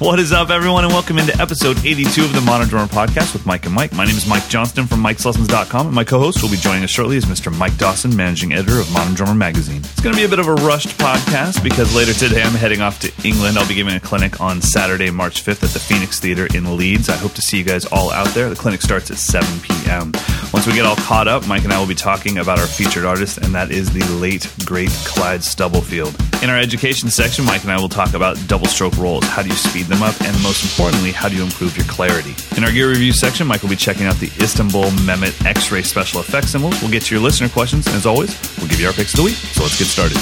What is up, everyone, and welcome into episode 82 of the Modern Drummer Podcast with Mike and Mike. My name is Mike Johnston from Mike'sLessons.com, and my co-host will be joining us shortly is Mr. Mike Dawson, managing editor of Modern Drummer Magazine. It's going to be a bit of a rushed podcast because later today I'm heading off to England. I'll be giving a clinic on Saturday, March 5th at the Phoenix Theatre in Leeds. I hope to see you guys all out there. The clinic starts at 7 p.m. Once we get all caught up, Mike and I will be talking about our featured artist, and that is the late, great Clyde Stubblefield. In our education section, Mike and I will talk about double stroke rolls. How do you speed them up? And most importantly, how do you improve your clarity? In our gear review section, Mike will be checking out the Istanbul Mehmet X-ray special effects cymbals. We'll get to your listener questions, and as always, we'll give you our picks of the week. So let's get started.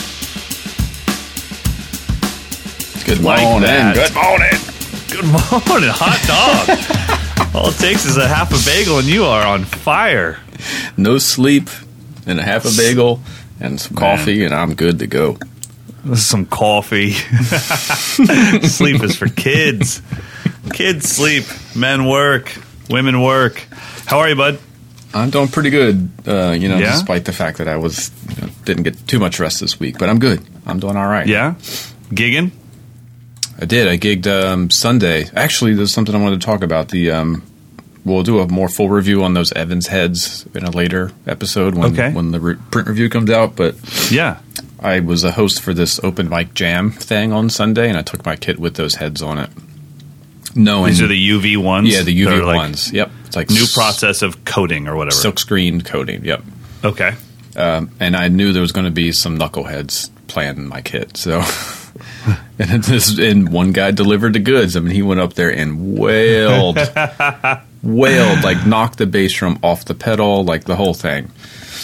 Good Like morning. that. Good morning. Good morning, hot dog. All it takes is a half a bagel, and you are on fire. No sleep and a half a bagel and some Man. coffee, and I'm good to go. Some coffee. sleep is for kids. Kids sleep, men work, women work. How are you, bud? I'm doing pretty good, uh, you know, Yeah? despite the fact that I was you know, didn't get too much rest this week, but I'm good. I'm doing all right. Yeah? Gigging? I did. I gigged um, Sunday. Actually, there's something I wanted to talk about. The um, we'll do a more full review on those Evans heads in a later episode when Okay. when the re- print review comes out. But Yeah. I was a host for this open mic jam thing on Sunday, and I took my kit with those heads on it. Knowing These are the UV ones? yeah, the They're UV like ones. Yep, it's like New s- process of coating or whatever. silk screen coating. Yep, okay. um, and I knew there was going to be some knuckleheads playing in my kit. So, and this and one guy delivered the goods. I mean, he went up there and wailed, wailed like knocked the bass drum off the pedal, like the whole thing.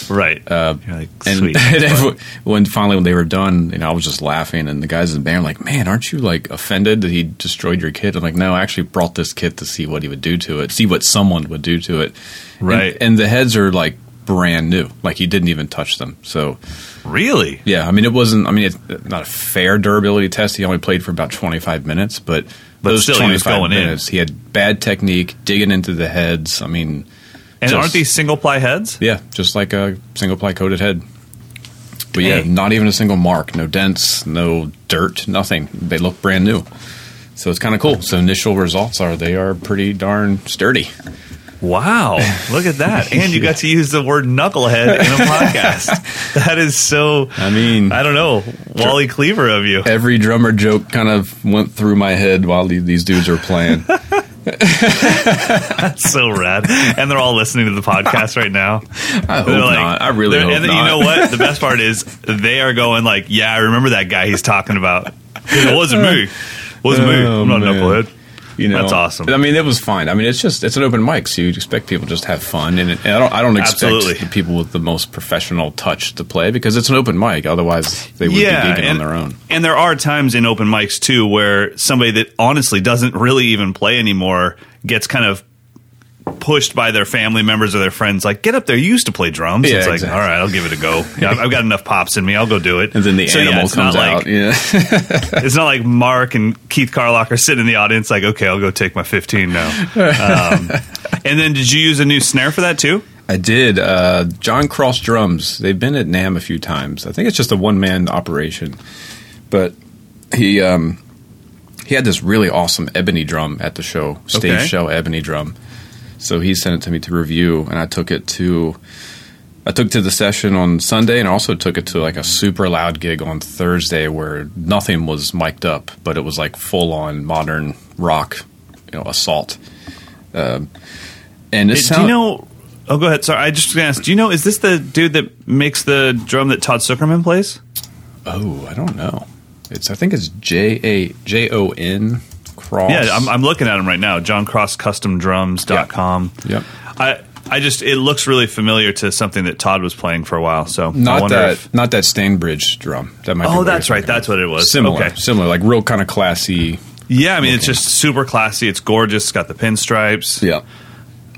Right. Uh, like, and, sweet. and when finally when they were done, you know, I was just laughing, and the guys in the band were like, "Man, aren't you like offended that he destroyed your kit?" I'm like, "No, I actually brought this kit to see what he would do to it, see what someone would do to it." And- Right. And, the heads are like brand new, like he didn't even touch them. So really? yeah, I mean, it wasn't. I mean, it's not a fair durability test. He only played for about 25 minutes, but. But those still, he was going in. minutes, he had bad technique, digging into the heads. I mean, And just- aren't these single ply heads? yeah, just like a single ply coated head. But yeah, not even a single mark, no dents, no dirt, nothing. They look brand new. So it's kind of cool. So initial results are they are pretty darn sturdy. Wow. Look at that. And you got to use the word knucklehead in a podcast. that is so, I mean, I don't know, Wally Cleaver of you. every drummer joke kind of went through my head while these dudes were playing. That's so rad. And they're all listening to the podcast right now. I hope like- not. I really hope And not. you know what? The best part is they are going like, "Yeah, I remember that guy he's talking about. It wasn't me. It wasn't me. Oh, I'm not a man. knucklehead." You know, That's awesome. I mean, it was fine. I mean, it's just it's an open mic, so you expect people to just have fun, and, it, and I don't I don't expect Absolutely. the people with the most professional touch to play because it's an open mic. Otherwise, they would be gigging on their own. And there are times in open mics too where somebody that honestly doesn't really even play anymore gets kind of pushed by their family members or their friends, like, get up there, you used to play drums. Yeah, it's like, exactly. all right, I'll give it a go. Yeah, I've I've got enough pops in me, I'll go do it. And then the So, animal not comes like- out. Yeah. it's not like Mark and Keith Carlock are sitting in the audience like, okay, I'll go take my 15 now. Um, and then did you use a new snare for that too? I did. Uh, Jon Cross Drums. They've been at NAMM a few times. I think it's just a one man operation, but he um, he had this really awesome ebony drum at the show, stage Okay. show ebony drum. So he sent it to me to review, and I took it to. I took it to the session on Sunday, and also took it to like a super loud gig on Thursday where nothing was mic'd up, but it was like full on modern rock, you know, assault. Um, and it do sound- you know? Oh, go ahead. Sorry, I just gonna ask. Do you know? Is this the dude that makes the drum that Todd Sucherman plays? Oh, I don't know. It's I think it's J A J O N Cross. Yeah, I'm, I'm looking at him right now. JonCrossCustomDrums.com. Yep. I I just it looks really familiar to something that Todd was playing for a while. So not that if- not that Stainbridge drum. That might. be Oh, that's right. That's what it was. Similar, Okay. similar, like real kind of classy. Yeah, I mean it's just super classy. It's gorgeous. It's got the pinstripes. Yeah,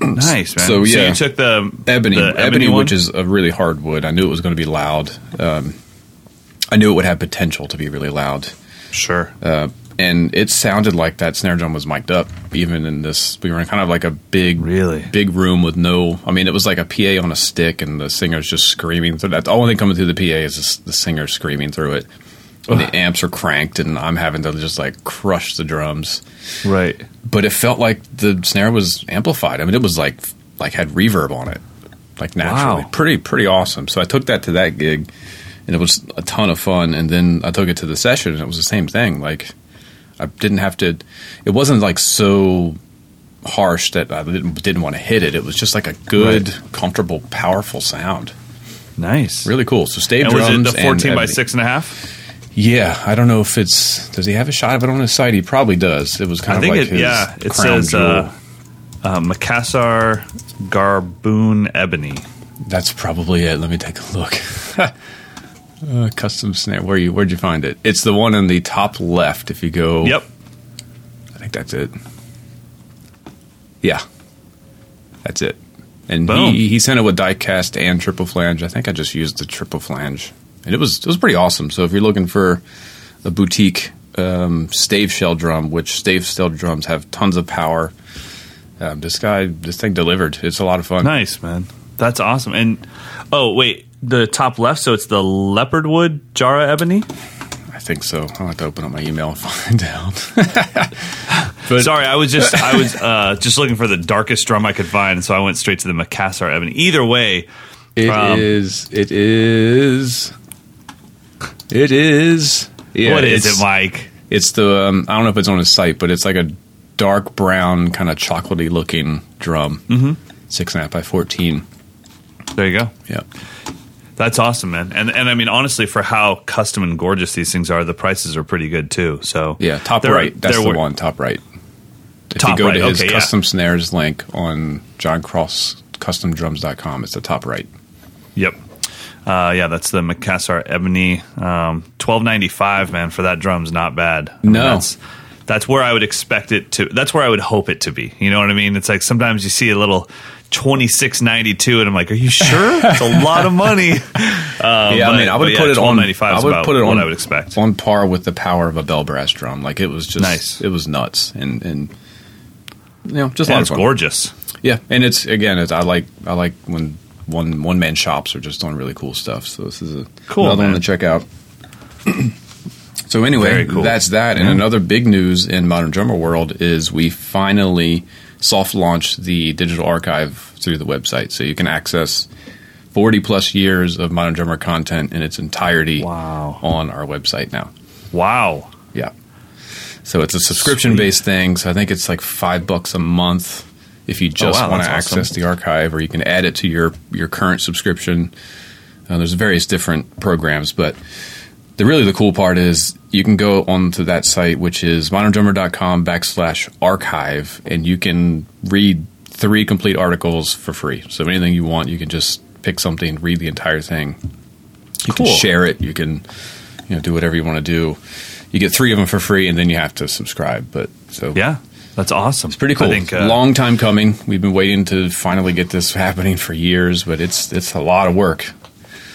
Nice man. So, yeah. you took the ebony, the ebony, one? which is a really hard wood. I knew it was going to be loud. Um, I knew it would have potential to be really loud. sure. Uh, and it sounded like that snare drum was mic'd up even in this we were in kind of like a big Really? big room with no i mean it was like a pa on a stick and the singer's just screaming through that the only thing coming through the pa is the, the singer screaming through it and the amps are cranked, and I'm having to just like crush the drums. Right. But it felt like the snare was amplified. I mean, it was like like had reverb on it, like naturally. Wow. Pretty pretty awesome. So I took that to that gig, and it was a ton of fun. And then I took it to the session, and it was the same thing. Like I didn't have to. It wasn't like so harsh that I didn't, didn't want to hit it. It was just like a good, comfortable, powerful sound. Nice. Really cool. So stave And was drums. it the and 14 by everything. six and a half? Yeah, I don't know if it's. Does he have a shot of it on his site? He probably does. It was kind I of think like it. his Yeah. It crown says jewel. uh, uh, Macassar Gaboon Ebony. That's probably it. Let me take a look. uh, custom snare. Where you? Where'd you find it? It's the one in the top left. If you go. Yep. I think that's it. Yeah, that's it. And Boom. he, he sent it with diecast and triple flange. I think I just used the triple flange, and it was it was pretty awesome. So if you're looking for a boutique um, stave shell drum, which stave shell drums have tons of power, um, this guy this thing delivered. It's a lot of fun. Nice, man. That's awesome. And oh, wait, the top left. So it's the leopardwood Jara Ebony. I think so. I'll have to open up my email and find out. But- Sorry, I was just I was uh, just looking for the darkest drum I could find, so I went straight to the Macassar Ebony. Either way, It Um, is. It is. It is. Yeah, what is it, Mike? It's the. Um, I don't know if it's on his site, but it's like a dark brown, kind of chocolatey looking drum. Mm-hmm. Six and a half by fourteen. There you go. Yeah. That's awesome, man. And and I mean, honestly, for how custom and gorgeous these things are, the prices are pretty good too. So Yeah. Top right. That's the one. Top right. If Top you go right, to his okay, yeah. custom snares link on joncrosscustomdrums.com, it's the top right. Yep. Uh, yeah, that's the Macassar Ebony. Um, Twelve ninety five, man, for that drum's not bad. I mean, No. that's that's where I would expect it to. That's where I would hope it to be. You know what I mean? It's like sometimes you see a little twenty six ninety two, and I'm like, are you sure? It's a lot of money. Um, yeah, I mean, I would put it on. ninety five. I would put it on. I would expect. on par with the power of a bell brass drum. Like it was just Nice. It was nuts, and and you know, just And it's gorgeous. Yeah, and it's again, it's, I like I like when one one man shops are just doing really cool stuff. So this is a Cool, another man. one to check out. so anyway, cool. that's that. And Yeah. another big news in modern drummer world is we finally soft launched the digital archive through the website, so you can access. 40 plus years of modern drummer content in its entirety Wow. on our website now. Wow. Yeah. So it's a subscription based thing. So I think it's like five bucks a month if you just Oh, wow, want to that's awesome. access the archive, or you can add it to your your current subscription. Uh, there's various different programs, but the really the cool part is you can go onto that site, which is moderndrummer.com backslash archive, and you can read three complete articles for free. So anything you want, you can just pick something, read the entire thing. You Cool. can share it. You can, you know, do whatever you want to do. You get three of them for free, and then you have to subscribe. But so Yeah, that's awesome. it's pretty cool. I think uh, Long time coming. We've been waiting to finally get this happening for years, but it's it's a lot of work.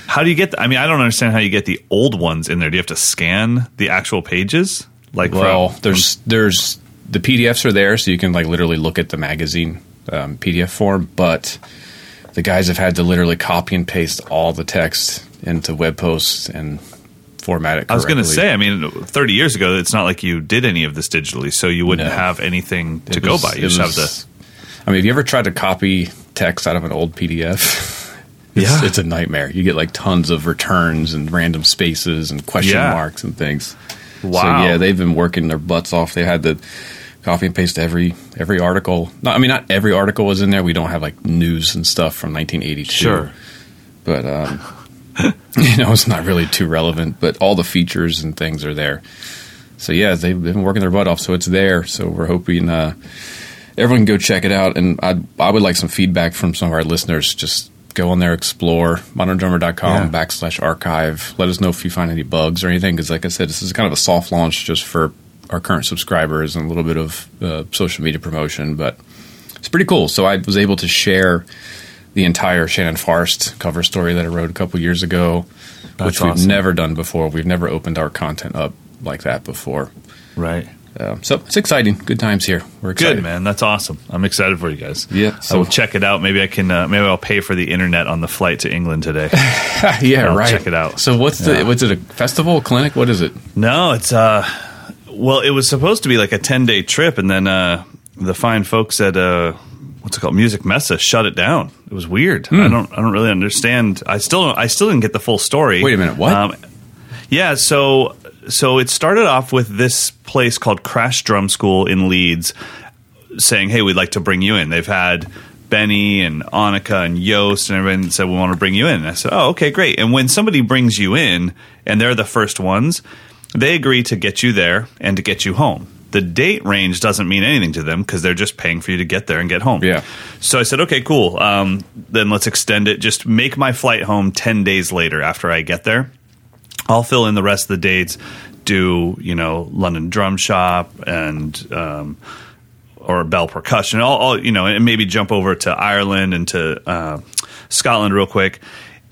How do you get? The, I mean, I don't understand how you get the old ones in there. Do you have to scan the actual pages? Like, Well, from, there's there's the PDFs are there, so you can like literally look at the magazine um, PDF form. But the guys have had to literally copy and paste all the text into web posts and format it. I was going to say, I mean, 30 years ago, it's not like you did any of this digitally, so you wouldn't No. have anything to It go by. You just have was- the. I mean, have you ever tried to copy text out of an old PDF? It's, Yeah. it's a nightmare. You get like tons of returns and random spaces and question Yeah. marks and things. Wow. So yeah, they've been working their butts off. They had to copy and paste every every article. No, I mean not every article was in there. We don't have like news and stuff from 1982. Sure. but um, you know it's not really too relevant. But all the features and things are there. So yeah, they've been working their butt off. So it's there. So we're hoping uh, everyone can go check it out. And I I would like some feedback from some of our listeners. Just go on there, explore moderndrummer.com Yeah. backslash archive. Let us know if you find any bugs or anything. Because like I said, this is kind of a soft launch just for our current subscribers and a little bit of uh, social media promotion. But it's pretty cool. So I was able to share the entire Shannon Forrest cover story that I wrote a couple years ago, That's which we've awesome. never done before. We've never opened our content up like that before. Right. Uh, so it's exciting. Good times here. We're excited. Good man, that's awesome. I'm excited for you guys. Yeah, I will check it out. Maybe I can. Uh, maybe I'll pay for the internet on the flight to England today. yeah, I'll right. check it out. So what's the? What's it? A festival? Clinic? What is it? no, it's uh, well, it was supposed to be like a 10 day trip, and then uh, the fine folks at uh, what's it called, Music Mesa, shut it down. It was weird. Hmm. I don't. I don't really understand. I still. Don't, I still didn't get the full story. Wait a minute, what? yeah. So. So it started off with this place called Crash Drum School in Leeds saying, "Hey, we'd like to bring you in." They've had Benny and Annika and Jost and everyone said, "We want to bring you in." And I said, "Oh, okay, great." And when somebody brings you in, and they're the first ones, they agree to get you there and to get you home. The date range doesn't mean anything to them because they're just paying for you to get there and get home. Yeah. So I said, "Okay, cool. Um, then let's extend it. Just make my flight home ten days later after I get there." I'll fill in the rest of the dates. Do you know London Drum Shop and um, or Bell Percussion? I'll, I'll you know and maybe jump over to Ireland and to uh, Scotland real quick.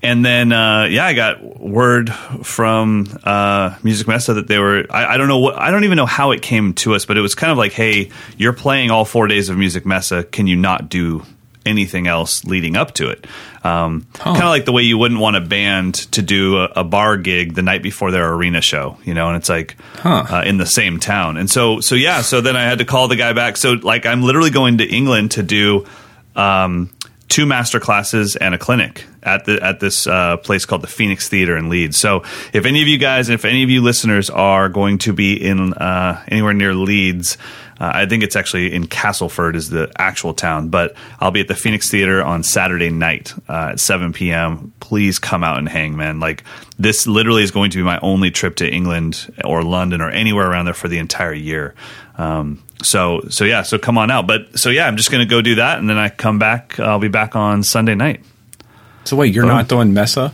And then uh, yeah, I got word from uh, Music Mesa that they were. I, I don't know what. I don't even know how it came to us, but it was kind of like, hey, you're playing all four days of Music Mesa. Can you not do anything else leading up to it? Um, Kind of like the way you wouldn't want a band to do a, a bar gig the night before their arena show, you know, and it's like Huh. uh, in the same town. And so, so yeah, so then I had to call the guy back. So like, I'm literally going to England to do um, two master classes and a clinic at the at this uh, place called the Phoenix Theater in Leeds. So if any of you guys, if any of you listeners are going to be in uh, anywhere near Leeds. Uh, I think it's actually in Castleford is the actual town, but I'll be at the Phoenix Theater on Saturday night uh, at 7 p.m. Please come out and hang, man. Like this literally is going to be my only trip to England or London or anywhere around there for the entire year. Um, so so yeah, so come on out. But so yeah, I'm just going to go do that, and then I come back. I'll be back on Sunday night. So wait, you're Boom. not doing Mesa?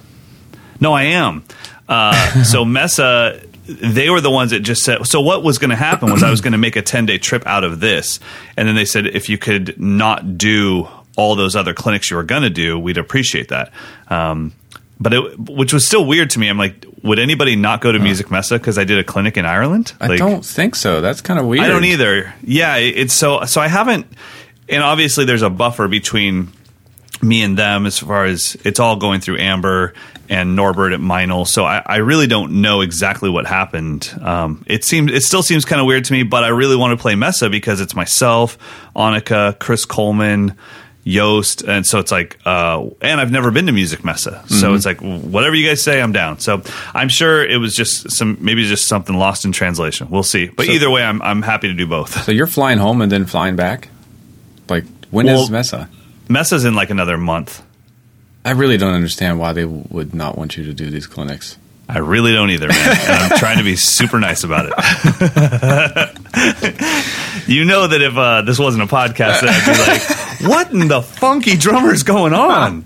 No, I am. Uh, so Mesa, they were the ones that just said. So what was going to happen was I was going to make a ten day trip out of this, and then they said if you could not do all those other clinics you were going to do, we'd appreciate that. Um, but it, which was still weird to me. I'm like, would anybody not go to Music Mesa because I did a clinic in Ireland? I don't think so. That's kind of weird. I don't either. Yeah, it's so so I haven't and obviously there's a buffer between me and them as far as it's all going through Amber and Norbert at Meinl. So I, I really don't know exactly what happened. Um, it seems it still seems kind of weird to me, but I really want to play Mesa because it's myself, Annika, Chris Coleman, Jost, and so it's like, uh, and I've never been to Music Mesa, so it's like whatever you guys say, I'm down. So I'm sure it was just some maybe just something lost in translation. We'll see, but So- either way, I'm I'm happy to do both. So you're flying home and then flying back? Like when is Well- Mesa? Mesa's in like another month. I really don't understand why they would not want you to do these clinics. I really don't either, man. and I'm trying to be super nice about it. you know that if uh, this wasn't a podcast, then I'd be like, "What in the funky drummer's going on?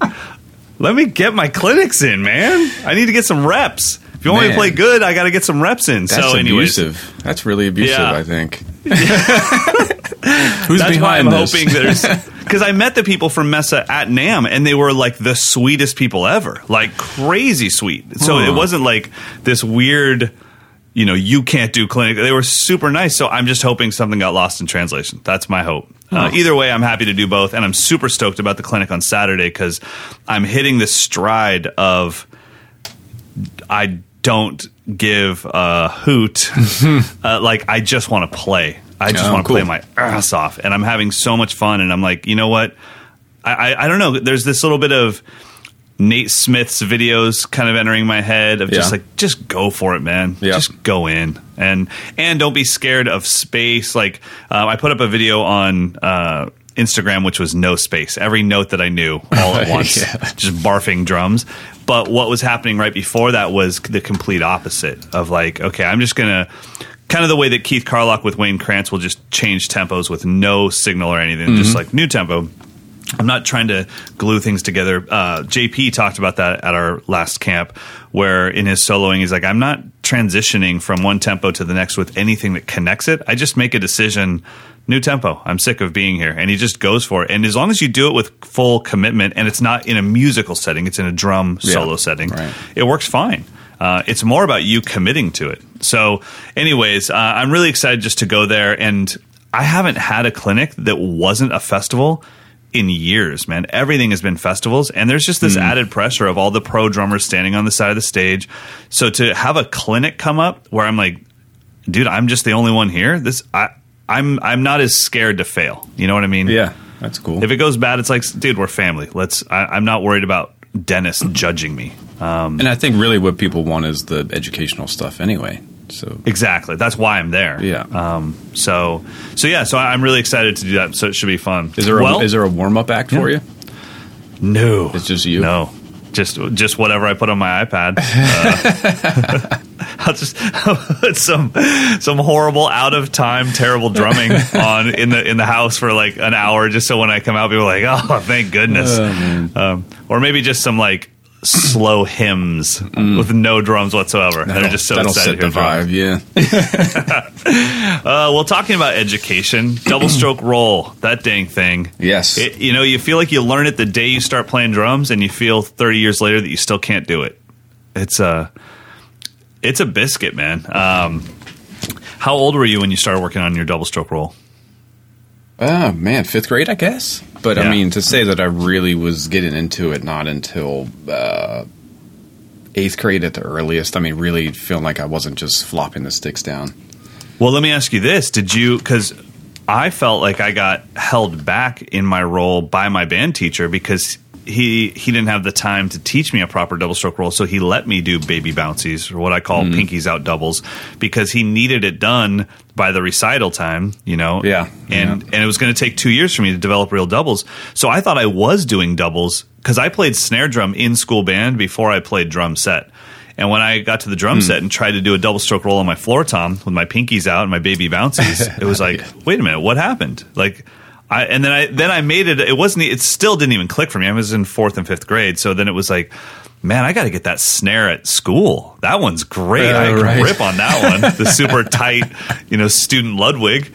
Let me get my clinics in, man. I need to get some reps. If you want me to play good, I got to get some reps in." That's so, anyways, abusive. That's really abusive, Yeah. I think. Who's That's why I'm this? hoping there's because I met the people from Mesa at NAMM and they were like the sweetest people ever, like crazy sweet. So Huh. it wasn't like this weird, you know, you can't do clinic. They were super nice. So I'm just hoping something got lost in translation. That's my hope. Uh, either way, I'm happy to do both, and I'm super stoked about the clinic on Saturday because I'm hitting this stride of I don't give a hoot. uh, like I just want to play. I just Oh, want to cool. play my ass off, and I'm having so much fun. And I'm like, you know what? I, I, I don't know. There's this little bit of Nate Smith's videos kind of entering my head of just Yeah. like, just go for it, man. Yeah. Just go in and and don't be scared of space. Like uh, I put up a video on. Uh, Instagram, which was no space, every note that I knew all at once, Yeah. just barfing drums. But what was happening right before that was the complete opposite of like, okay, I'm just gonna kind of the way that Keith Carlock with Wayne Krantz will just change tempos with no signal or anything, just like new tempo. I'm not trying to glue things together. Uh, JP talked about that at our last camp, where in his soloing, he's like, I'm not transitioning from one tempo to the next with anything that connects it. I just make a decision, new tempo. I'm sick of being here. And he just goes for it. And as long as you do it with full commitment and it's not in a musical setting, it's in a drum Yeah, solo setting, right. it works fine. Uh, it's more about you committing to it. So, anyways, uh, I'm really excited just to go there. And I haven't had a clinic that wasn't a festival in years, man. Everything has been festivals, and there's just this added pressure of all the pro drummers standing on the side of the stage. So to have a clinic come up where I'm like, dude, I'm just the only one here. This I I'm I'm not as scared to fail. You know what I mean? Yeah, that's cool. If it goes bad, it's like, dude, we're family. Let's. I, I'm not worried about Dennis judging me. Um, and I think really what people want is the educational stuff anyway. So exactly. That's why I'm there. Yeah. Um, so so yeah. So I'm really excited to do that. So it should be fun. is there well, a, is there a warm up act for you? no? It's just you. No. Just just whatever I put on my iPad. Uh, I'll just put some some horrible out of time terrible drumming on in the in the house for like an hour just so when I come out people are like oh thank goodness Oh, um, or maybe just some like slow hymns with no drums whatsoever they're just so Mm. That'll excited set to the hear drums. vibe. Yeah. Uh, well, talking about education, double stroke roll, that dang thing. Yes. It, you know, you feel like you learn it the day you start playing drums, and you feel 30 years later that you still can't do it. It's a, it's a biscuit, man. Um, how old were you when you started working on your double stroke roll? Oh man, fifth grade, I guess. But Yeah. I mean, to say that I really was getting into it not until uh, eighth grade at the earliest. I mean, really feeling like I wasn't just flopping the sticks down. Well, let me ask you this: Did you? Because I felt like I got held back in my roll by my band teacher because he he didn't have the time to teach me a proper double stroke roll, so he let me do baby bouncies or what I call Mm-hmm. pinkies out doubles because he needed it done by the recital time, you know. Yeah. and Yeah. and it was going to take two years for me to develop real doubles. So I thought I was doing doubles because I played snare drum in school band before I played drum set. And when I got to the drum set and tried to do a double stroke roll on my floor tom with my pinkies out and my baby bouncies, it was like, wait a minute, what happened? Like, I and then I then I made it. It wasn't. It still didn't even click for me. I was in fourth and fifth grade, so then it was like. Man, I got to get that snare at school. That one's great. Uh, I can right. rip on that one. The super tight, you know, student Ludwig.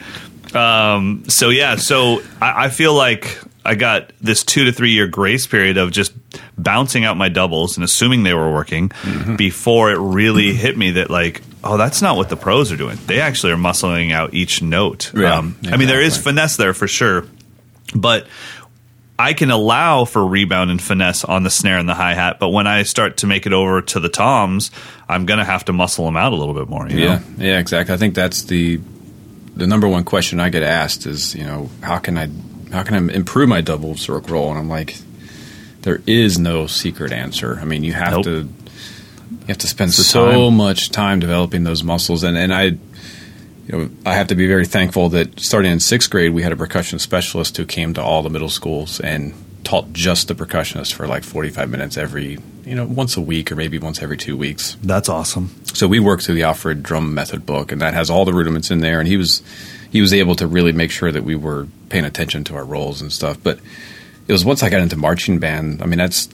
Um, so yeah, so I, I feel like I got this two to three year grace period of just bouncing out my doubles and assuming they were working Mm-hmm. before it really hit me that like, oh, that's not what the pros are doing. They actually are muscling out each note. Um, Yeah, I mean, there is finesse there for sure, but I can allow for rebound and finesse on the snare and the hi hat, but when I start to make it over to the toms, I'm going to have to muscle them out a little bit more. You Yeah, know? yeah, exactly. I think that's the the number one question I get asked is, you know, how can I how can I improve my double stroke roll? And I'm like, there is no secret answer. I mean, you have Nope. to you have to spend the so much time developing those muscles, and and I. You know, I have to be very thankful that starting in sixth grade, we had a percussion specialist who came to all the middle schools and taught just the percussionist for like 45 minutes every, you know, once a week or maybe once every two weeks. That's awesome. So we worked through the Alfred Drum Method book, and that has all the rudiments in there. And he was he was able to really make sure that we were paying attention to our rolls and stuff. But it was once I got into marching band. I mean, that's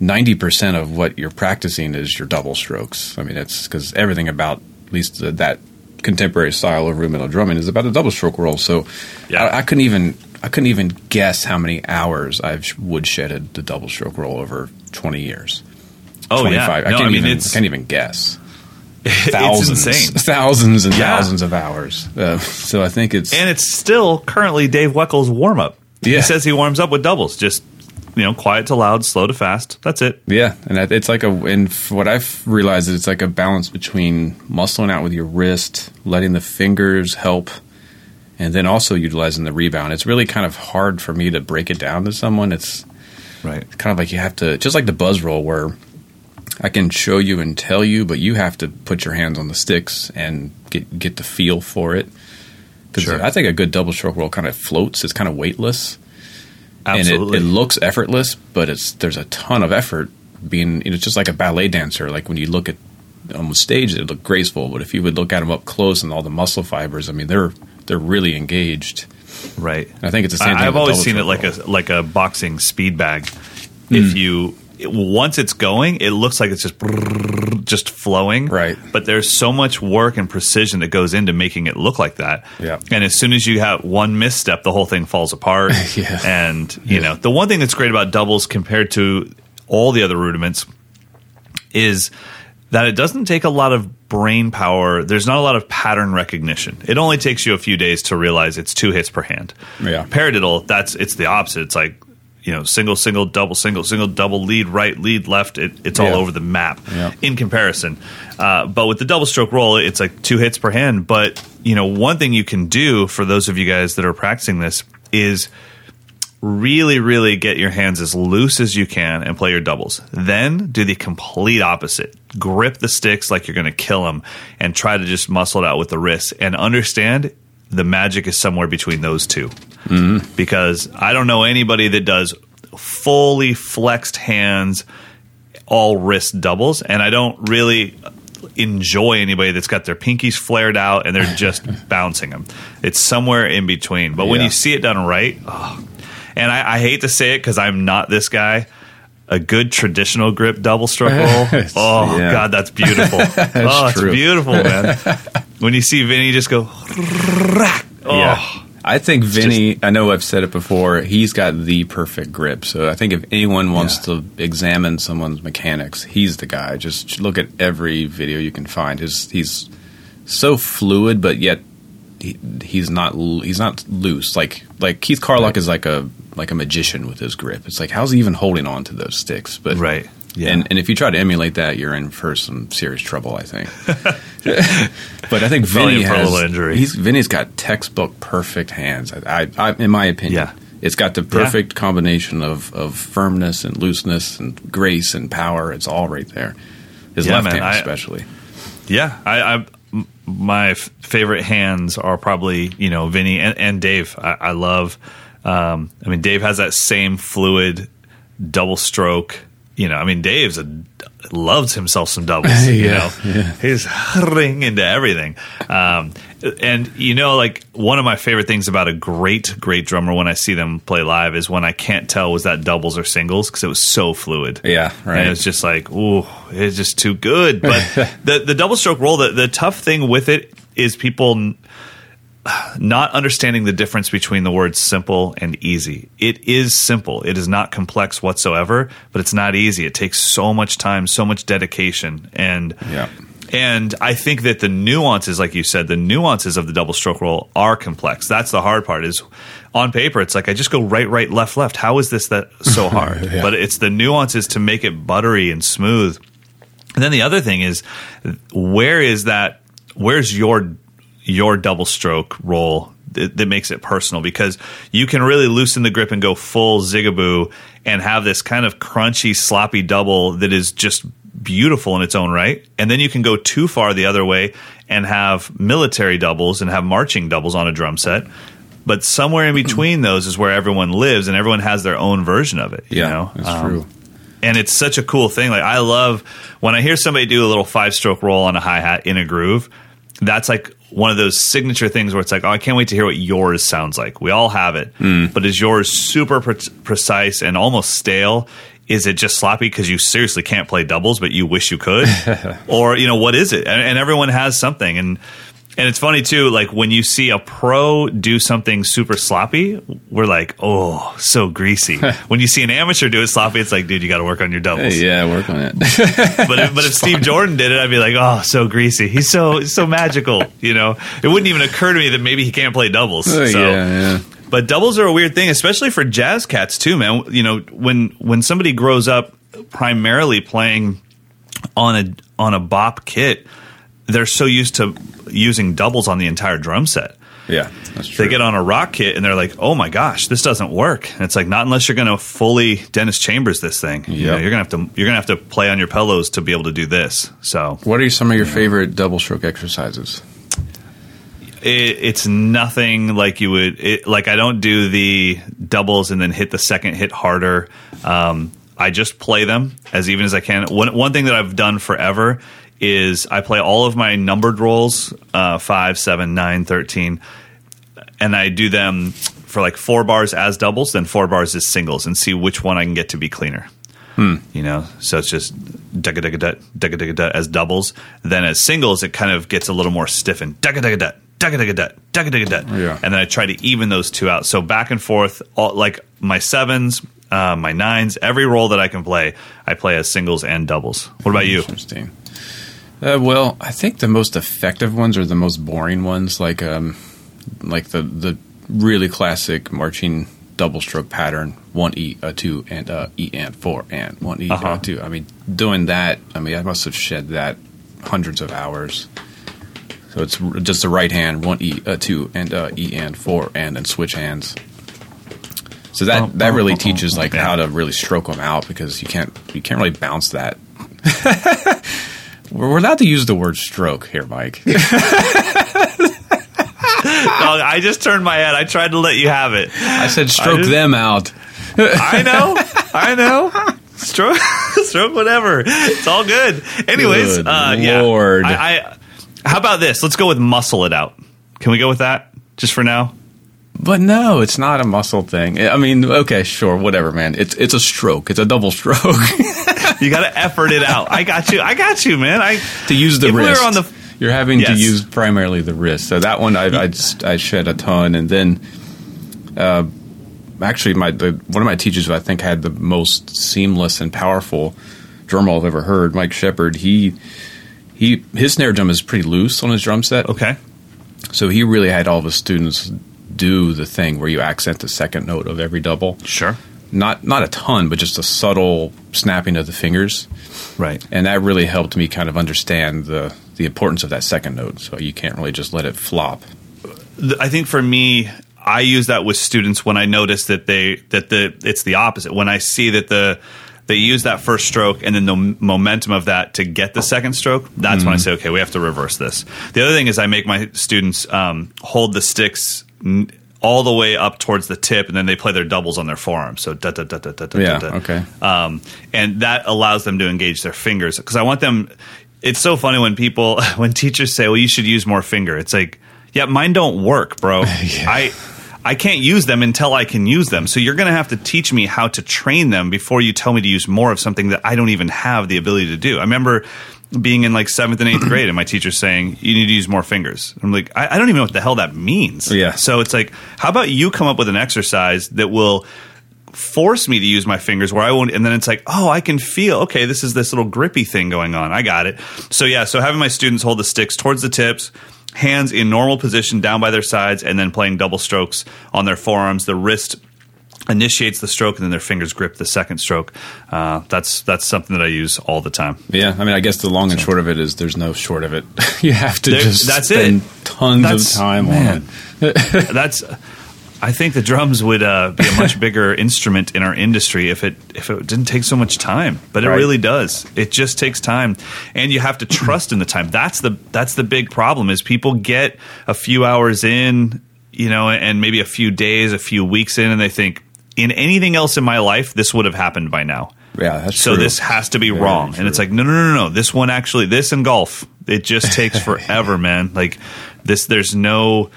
ninety percent of what you're practicing is your double strokes. I mean, it's because everything about at least the, that contemporary style of rudimental drumming is about a double stroke roll. So Yeah. I, I couldn't even I couldn't even guess how many hours I've woodshedded the double stroke roll over twenty years. Oh yeah, 25. I can't I mean even can't even guess it's thousands, insane, thousands and Yeah. thousands of hours. Uh, so I think it's and it's still currently Dave Weckl's warm up. He says he warms up with doubles, just you know, quiet to loud, slow to fast. That's it. yeah, and it's like a and what I've realized is it's like a balance between muscling out with your wrist, letting the fingers help, and then also utilizing the rebound. It's really kind of hard for me to break it down to someone. It's Right. kind of like you have to just like the buzz roll where I can show you and tell you, but you have to put your hands on the sticks and get get the feel for it. Because Sure. I think a good double stroke roll kind of floats. It's kind of weightless. Absolutely. and it, it looks effortless, but it's there's a ton of effort being. You know, it's just like a ballet dancer. Like when you look at on the stage, they look graceful, but if you would look at them up close and all the muscle fibers, I mean, they're they're really engaged. right. And I think it's the same. I, thing I've always seen it like a like a boxing speed bag. Hmm. If you it- once it's going, it looks like it's just just flowing. Right. But there's so much work and precision that goes into making it look like that. Yeah. And as soon as you have one misstep, the whole thing falls apart. Yeah. And you know the one thing that's great about doubles compared to all the other rudiments is that it doesn't take a lot of brain power. There's not a lot of pattern recognition. It only takes you a few days to realize it's two hits per hand. Yeah. Paradiddle, that's it's the opposite. It's like you know single single double single single double lead right lead left. It, it's all Yeah. over the map Yeah. in comparison. Uh, but with the double stroke roll, it's like two hits per hand. But you know one thing you can do for those of you guys that are practicing this is really, really get your hands as loose as you can and play your doubles. Then do the complete opposite. Grip the sticks like you're going to kill them and try to just muscle it out with the wrists and understand the magic is somewhere between those 2 Because I don't know anybody that does fully flexed hands, all wrist doubles, and I don't really enjoy anybody that's got their pinkies flared out and they're just bouncing them. It's somewhere in between. But when you see it done right, oh, and I, I hate to say it because I'm not this guy. A good traditional grip double stroke roll. Oh Yeah. God, that's beautiful. oh, it's beautiful, man. When you see Vinny just go. Oh, Yeah. I think Vinny, I know I've said it before, he's got the perfect grip. So I think if anyone wants Yeah. to examine someone's mechanics, he's the guy. Just look at every video you can find. His, he's so fluid, but yet he, he's not he's not loose. Like like Keith Carlock is like a like a magician with his grip. It's like how's he even holding on to those sticks? But Right. Yeah. And and if you try to emulate that, you're in for some serious trouble. I think. but I think Vinny in for a has injury. he's Vinny's got textbook perfect hands. I, I, I in my opinion, Yeah. it's got the perfect combination of of firmness and looseness and grace and power. It's all right there. His Yeah, left man, hand, I- especially. Yeah, I, I m- my f- favorite hands are probably you know Vinny and, and Dave. I, I love. Um, I mean, Dave has that same fluid double stroke. You know, I mean, Dave's a loves himself some doubles. you know, yeah. he's ring into everything. Um, and you know, like one of my favorite things about a great, great drummer when I see them play live is when I can't tell was that doubles or singles because it was so fluid. Yeah, right. And it's just like, ooh, it's just too good. But the the double stroke roll, the, the tough thing with it is people not understanding the difference between the words simple and easy. It is simple. It is not complex whatsoever, but it's not easy. It takes so much time, so much dedication, and Yeah. and I think that the nuances, like you said, the nuances of the double stroke roll are complex. That's the hard part. Is on paper, it's like I just go right, right, left, left. How is this that so hard? Yeah. But it's the nuances to make it buttery and smooth. And then the other thing is, where is that? Where's your your double stroke roll that, that makes it personal? Because you can really loosen the grip and go full zigaboo and have this kind of crunchy, sloppy double that is just beautiful in its own right. And then you can go too far the other way and have military doubles and have marching doubles on a drum set. But somewhere in between those is where everyone lives, and everyone has their own version of it. You Yeah, know? that's Um, true. and it's such a cool thing. Like I love when I hear somebody do a little five stroke roll on a hi hat in a groove. That's like one of those signature things where it's like, oh, I can't wait to hear what yours sounds like. We all have it, mm. but is yours super pre- precise and almost stale? Is it just sloppy because you seriously can't play doubles, but you wish you could, or you know what is it? And, and everyone has something, and and it's funny too. Like when you see a pro do something super sloppy, we're like, oh, so greasy. when you see an amateur do it sloppy, it's like, dude, you got to work on your doubles. Hey, yeah, work on it. But if, but if Steve Jordan did it, I'd be like, oh, so greasy. He's so he's so magical. You know, it wouldn't even occur to me that maybe he can't play doubles. Oh, so. yeah, yeah. But doubles are a weird thing, especially for jazz cats too, man. You know, when when somebody grows up primarily playing on a on a bop kit, they're so used to using doubles on the entire drum set. Yeah, that's true. They get on a rock kit and they're like, "Oh my gosh, this doesn't work." And it's like not unless you're going to fully Dennis Chambers this thing. You know, you're gonna have to you're gonna have to play on your pillows to be able to do this. So what are some of your favorite double stroke exercises? it, it's nothing like you would it, like. I don't do the doubles and then hit the second hit harder. Um, I just play them as even as I can. One one thing that I've done forever is I play all of my numbered rolls uh, five, seven, nine, thirteen, and I do them for like four bars as doubles, then four bars as singles, and see which one I can get to be cleaner. You know, so it's just dugga dugga dut dugga dugga dut as doubles. Then as singles, it kind of gets a little more stiffened. Dugga dugga dut dugga dugga dut dugga dugga dut. Yeah. And then I try to even those two out. So back and forth, all, like my sevens uh, my nines, every roll that I can play, I play as singles and doubles. What about you? Interesting. Uh, well, I think the most effective ones are the most boring ones, like um, like the the really classic marching double stroke pattern: one E, a two, and a E and four, and one E, Uh-huh. a two. I mean, doing that. I mean, I must have shed that hundreds of hours. So it's just the right hand, one E, a two, and a E and four, and then switch hands. So that that really teaches like Yeah. how to really stroke them out because you can't you can't really bounce that. We're we're allowed to use the word stroke here, Mike. Dog, I just turned my head. I tried to let you have it. I said stroke just- them out. I know. I know. Stroke, stroke, whatever. It's all good. Anyways, Good uh, yeah. Lord. I, I, how about this? Let's go with muscle it out. Can we go with that just for now? But no, it's not a muscle thing. I mean, okay, sure, whatever, man. It's it's a stroke. It's a double stroke You got to effort it out. I got you. I got you, man. I to use the we wrist. on the- You're having to use primarily the wrist. So that one, I I, just, I shed a ton, and then. Uh, Actually, my the, one of my teachers who I think had the most seamless and powerful drum roll I've ever heard, Mike Shepard. He he his snare drum is pretty loose on his drum set. okay. So he really had all of his students do the thing where you accent the second note of every double. Sure. Not not a ton, but just a subtle snapping of the fingers. Right. And that really helped me kind of understand the the importance of that second note. So you can't really just let it flop. I think for me, I use that with students when I notice that they that the it's the opposite. When I see that the they use that first stroke and then the momentum of that to get the second stroke. That's when I say, okay, we have to reverse this. The other thing is I make my students um, hold the sticks. N- all the way up towards the tip, and then they play their doubles on their forearm. So da da da da da da. Yeah, da, da. okay. Um, and that allows them to engage their fingers because I want them. It's so funny when people, when teachers say, "Well, you should use more finger." It's like, yeah, mine don't work, bro. I. I can't use them until I can use them. So you're going to have to teach me how to train them before you tell me to use more of something that I don't even have the ability to do. I remember being in like seventh and eighth grade and my teacher saying, you need to use more fingers. I'm like, I, I don't even know what the hell that means. Yeah. So it's like, how about you come up with an exercise that will force me to use my fingers where I won't and then it's like oh I can feel okay this is this little grippy thing going on I got it so yeah so having my students hold the sticks towards the tips hands in normal position down by their sides and then playing double strokes on their forearms the wrist initiates the stroke and then their fingers grip the second stroke uh, that's that's something that I use all the time Yeah, I mean, I guess the long and short of it is there's no short of it. you have to There- just that's spend it. tons That's- of time man. on it. that's I think the drums would uh, be a much bigger instrument in our industry if it if it didn't take so much time. But it Right. really does. It just takes time, and you have to trust in the time. That's the that's the big problem. Is people get a few hours in, you know, and maybe a few days, a few weeks in, and they think in anything else in my life this would have happened by now. Yeah, that's true. So true. this has to be wrong. And it's like, no, no, no, no. This one actually, this and golf, it just takes forever, man. Like this, there's no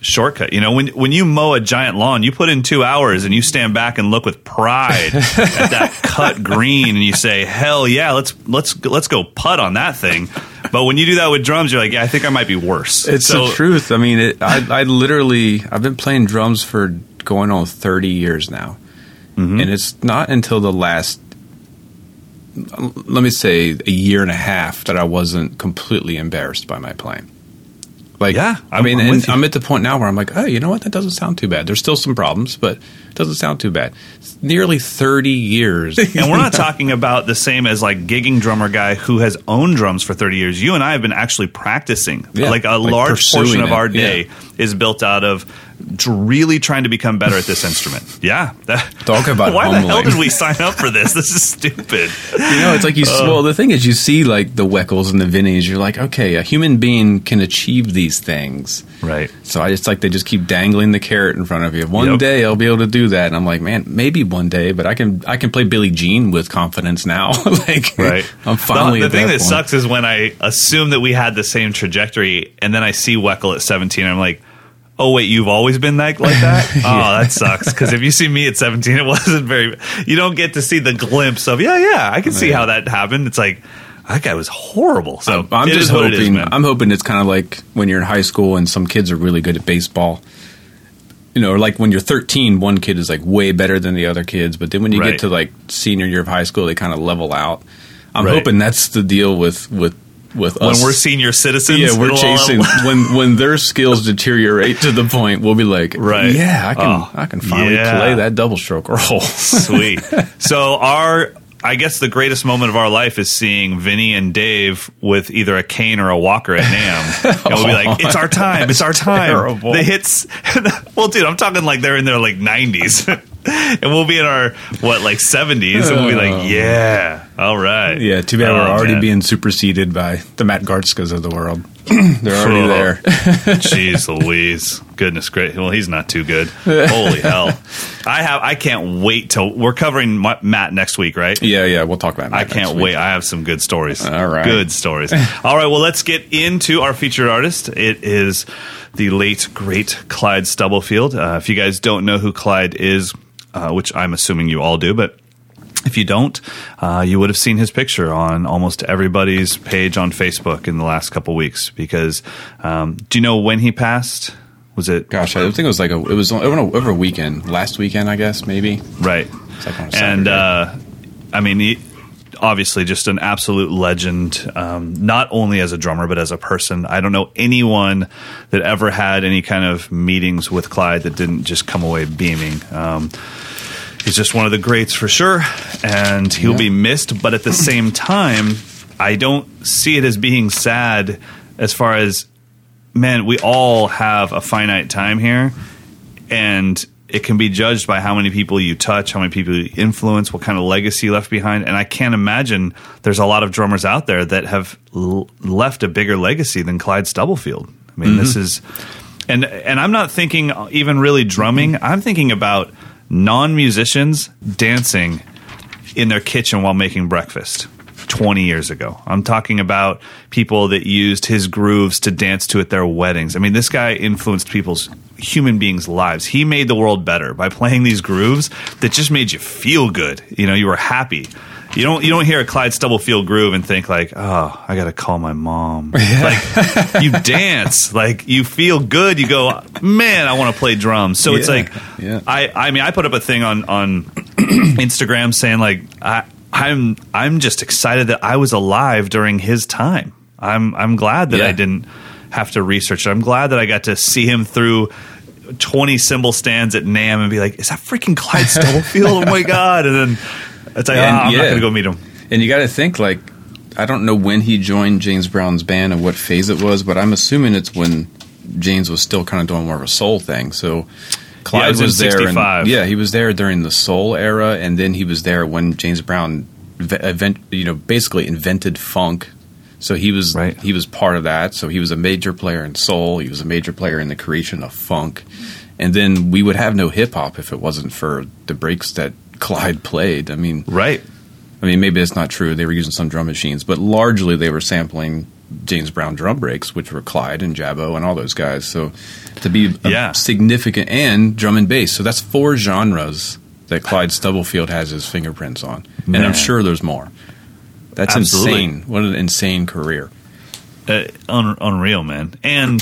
shortcut. You know, when when you mow a giant lawn, you put in two hours and you stand back and look with pride at that cut green, and you say, "Hell yeah, let's let's let's go putt on that thing." But when you do that with drums, you're like, "Yeah, I think I might be worse." It's So- the truth. I mean, it, I, I literally, I've been playing drums for going on 30 years now. Mm-hmm. And it's not until the last, let me say, a year and a half that I wasn't completely embarrassed by my playing. Like, Yeah, I I'm- mean, I'm and. I'm at the point now where I'm like, oh, you know what? That doesn't sound too bad. There's still some problems, but it doesn't sound too bad. It's nearly 30 years. and we're not talking about the same as like gigging drummer guy who has owned drums for 30 years. You and I have been actually practicing. Yeah, like a like large portion of it, our yeah. day is built out of really trying to become better at this instrument. Yeah. That- Talk about Why the hell did we sign up for this? This is stupid. You know, it's like you. Uh, well, the thing is, you see like the Weckls and the Vinnies. You're like, okay, a human being can achieve these things. Right. So I just like they just keep dangling the carrot in front of you. One Yep. day I'll be able to do that. And I'm like, man, maybe one day, but I can I can play Billie Jean with confidence now. like, Right. I'm finally The, the thing that, that, sucks is when I assume that we had the same trajectory and then I see Weckl at 17 and I'm like, oh, wait, you've always been that, like that? Oh, that sucks. Because if you see me at 17, it wasn't very, you don't get to see the glimpse of, yeah, yeah, I can see Yeah. how that happened. It's like, that guy was horrible. So I'm, I'm just hoping. is. I'm hoping it's kind of like when you're in high school and some kids are really good at baseball. you know, like when you're 13, one kid is like way better than the other kids, but then when you Right. get to like senior year of high school, they kind of level out. I'm Right. hoping that's the deal with with with us when us. we're senior citizens, yeah, we're chasing when when their skills deteriorate to the point we'll be like, Right. Yeah, I can Oh, I can finally yeah. play that double stroke roll. Sweet. So our I guess the greatest moment of our life is seeing Vinny and Dave with either a cane or a walker at NAMM. And we'll be like, "It's our oh, time! It's our time!" terrible. The hits. well, dude, I'm talking like they're in their like 90s, and we'll be in our what like 70s, and we'll be like, "Yeah, all right." yeah, too bad we're Oh, already man. being superseded by the Matt Garstkas of the world. They're already Oh. there. Jeez Louise. Goodness great. Well, he's not too good. Holy hell. I have I can't wait till we're covering Ma- Matt next week, right? yeah, yeah, we'll talk about. Matt I can't wait. I have some good stories. All right. Good stories. All right. Well, let's get into our featured artist. It is the late, great Clyde Stubblefield. Uh, if you guys don't know who Clyde is, uh, which I'm assuming you all do, but if you don't, uh, you would have seen his picture on almost everybody's page on Facebook in the last couple weeks. Because um, do you know when he passed? Was it Gosh, I think it was like a it was over a, weekend, last weekend, I guess, maybe. Right. like and uh, I mean, he, obviously, just an absolute legend, um, not only as a drummer, but as a person. I don't know anyone that ever had any kind of meetings with Clyde that didn't just come away beaming. Um, he's just one of the greats for sure, and he'll Yeah. be missed. But at the same time, I don't see it as being sad as far as, man, we all have a finite time here and it can be judged by how many people you touch, how many people you influence, what kind of legacy you left behind. And I can't imagine there's a lot of drummers out there that have l- left a bigger legacy than Clyde Stubblefield. I mean, this mm-hmm. is, and and I'm not thinking even really drumming. I'm thinking about non musicians dancing in their kitchen while making breakfast 20 years ago. I'm talking about people that used his grooves to dance to at their weddings. I mean, this guy influenced people's human beings' lives. He made the world better by playing these grooves that just made you feel good. You know, you were happy. You don't you don't hear a Clyde Stubblefield groove and think like, "Oh, I got to call my mom." Like you dance, like you feel good. You go, "Man, I want to play drums." So it's like yeah. I I mean, I put up a thing on on Instagram saying like I I'm I'm just excited that I was alive during his time. I'm I'm glad that Yeah. I didn't have to research it. I'm glad that I got to see him through 20 cymbal stands at NAMM and be like, is that freaking Clyde Stubblefield? oh my god! And then it's like, And, ah, I'm not yeah. going to go meet him. And you got to think like I don't know when he joined James Brown's band and what phase it was, but I'm assuming it's when James was still kind of doing more of a soul thing. So Clyde it was was, there. 65. And, yeah, he was there during the soul era, and then he was there when James Brown, event, you know, basically invented funk. So he was Right. he was part of that. So he was a major player in soul. He was a major player in the creation of funk. And then we would have no hip hop if it wasn't for the breaks that Clyde played. I mean, Right. I mean, maybe it's not true. They were using some drum machines, but largely they were sampling James Brown drum breaks, which were Clyde and Jabo and all those guys. So to be a Yeah. significant and drum and bass. So that's four genres that Clyde Stubblefield has his fingerprints on, and I'm sure there's more. That's Absolutely. insane. What an insane career. uh, un- unreal, man. And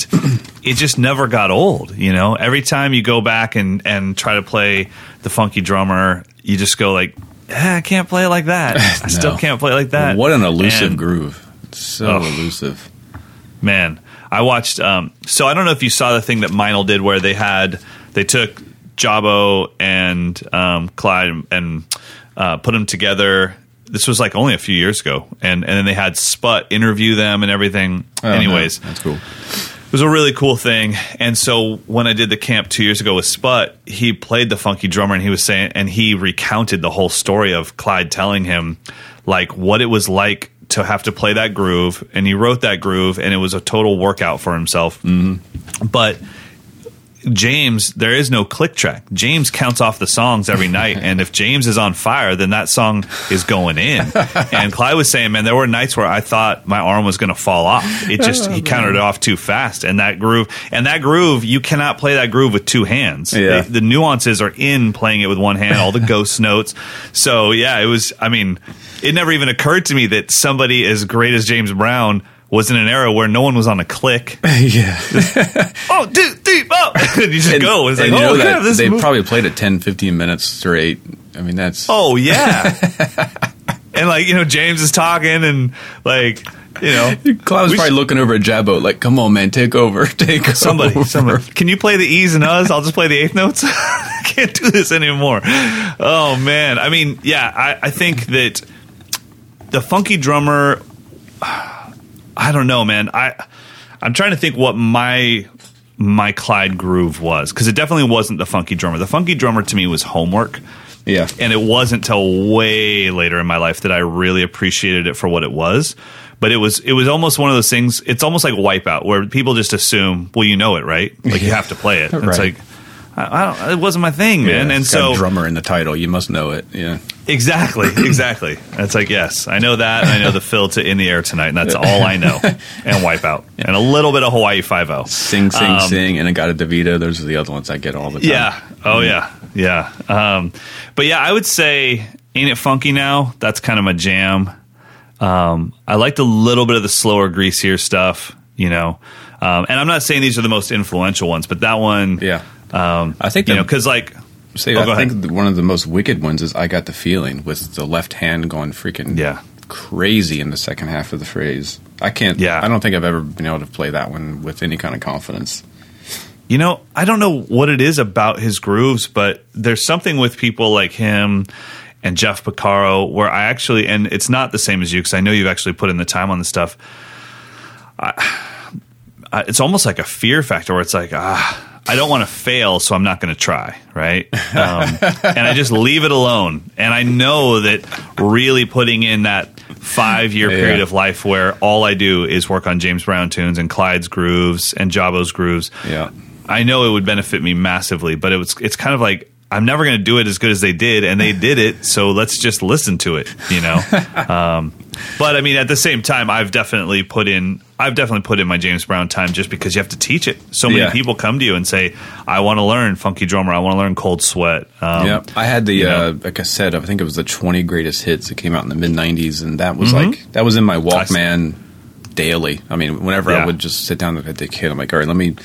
it just never got old. You know, every time you go back and and try to play the funky drummer, you just go like, eh, I can't play like that. I still can't play like that. What an elusive And, groove. So Ugh. elusive. man. I watched. Um, so I don't know if you saw the thing that Meinl did, where they had they took Jabo and um, Clyde and uh, put them together. This was like only a few years ago, and and then they had Sput interview them and everything. Oh, no. Anyways, that's cool. It was a really cool thing. And so when I did the camp two years ago with Sput, he played the funky drummer and he was saying, and he recounted the whole story of Clyde telling him like what it was like to have to play that groove. And he wrote that groove and it was a total workout for himself. Mm-hmm. But James, there is no click track. James counts off the songs every night, and if James is on fire, then that song is going in. And Clyde was saying, man, there were nights where I thought my arm was going to fall off. It just he oh, counted it off too fast, and that groove, and that groove, you cannot play that groove with two hands. Yeah. The, the nuances are in playing it with one hand, all the ghost notes. So yeah, it was. I mean, it never even occurred to me that somebody as great as James Brown was in an era where no one was on a click. yeah. oh, dude, deep, oh, you just And- go. It's like, and you oh, know crap, that this they move- probably played it 10, 15 minutes straight. I mean, that's Oh yeah. and like you know, James is talking and like you know, Clyde was probably should- looking over at Jabo like, "Come on, man, take over, take somebody, over." somebody, can you play the E's and U's? I'll just play the eighth notes. I can't do this anymore. Oh man, I mean, yeah, I, I think that the funky drummer. I don't know, man. I I'm trying to think what my my Clyde groove was because it definitely wasn't the funky drummer. The funky drummer to me was homework. Yeah, and it wasn't till way later in my life that I really appreciated it for what it was. But it was it was almost one of those things. It's almost like Wipeout, where people just assume, well, you know it, right? Like you have to play it. It's like I, I don't. It wasn't my thing, man. Yeah, and so drummer in the title, you must know it. Yeah, exactly, exactly. It's like yes, I know that. and I know the fill to in the air tonight, and that's all I know. And wipe Wipeout, and a little bit of Hawaii Five O. sing, sing, Um, sing, and In-A-Gadda-Da-Vida. Those are the other ones I get all the time. Yeah. Oh yeah. Yeah. Um, but yeah, I would say "Ain't It Funky Now." That's kind of my jam. Um, I liked a little bit of the slower, greasier stuff. You know, um, and I'm not saying these are the most influential ones, but that one, yeah. Um, I think you the- know, because like, Say, Oh, I think ahead. one of the most wicked ones is "I Got the Feeling" with the left hand going freaking Yeah. crazy in the second half of the phrase. I can't. Yeah. I don't think I've ever been able to play that one with any kind of confidence. you know, I don't know what it is about his grooves, but there's something with people like him and Jeff Porcaro where I actually, and it's not the same as you because I know you've actually put in the time on the stuff. I, it's almost like a fear factor where it's like, ah, I don't want to fail, so I'm not going to try, right? Um, and I just leave it alone. And I know that really putting in that five year Yeah. period of life where all I do is work on James Brown tunes and Clyde's grooves and Jabo's grooves. Yeah. I know it would benefit me massively, but it was it's kind of like I'm never going to do it as good as they did, and they did it. So let's just listen to it, you know. um, but I mean, at the same time, I've definitely put in I've definitely put in my James Brown time just because you have to teach it. So many Yeah. people come to you and say, "I want to learn Funky Drummer. I want to learn Cold Sweat." Um, yeah, I had the you know. uh, a cassette. of- I think it was the 20 greatest hits. that came out in the mid 90s, and that was Mm-hmm. like that was in my Walkman daily. I mean, whenever Yeah. I would just sit down at the kid, I'm like, all right, let me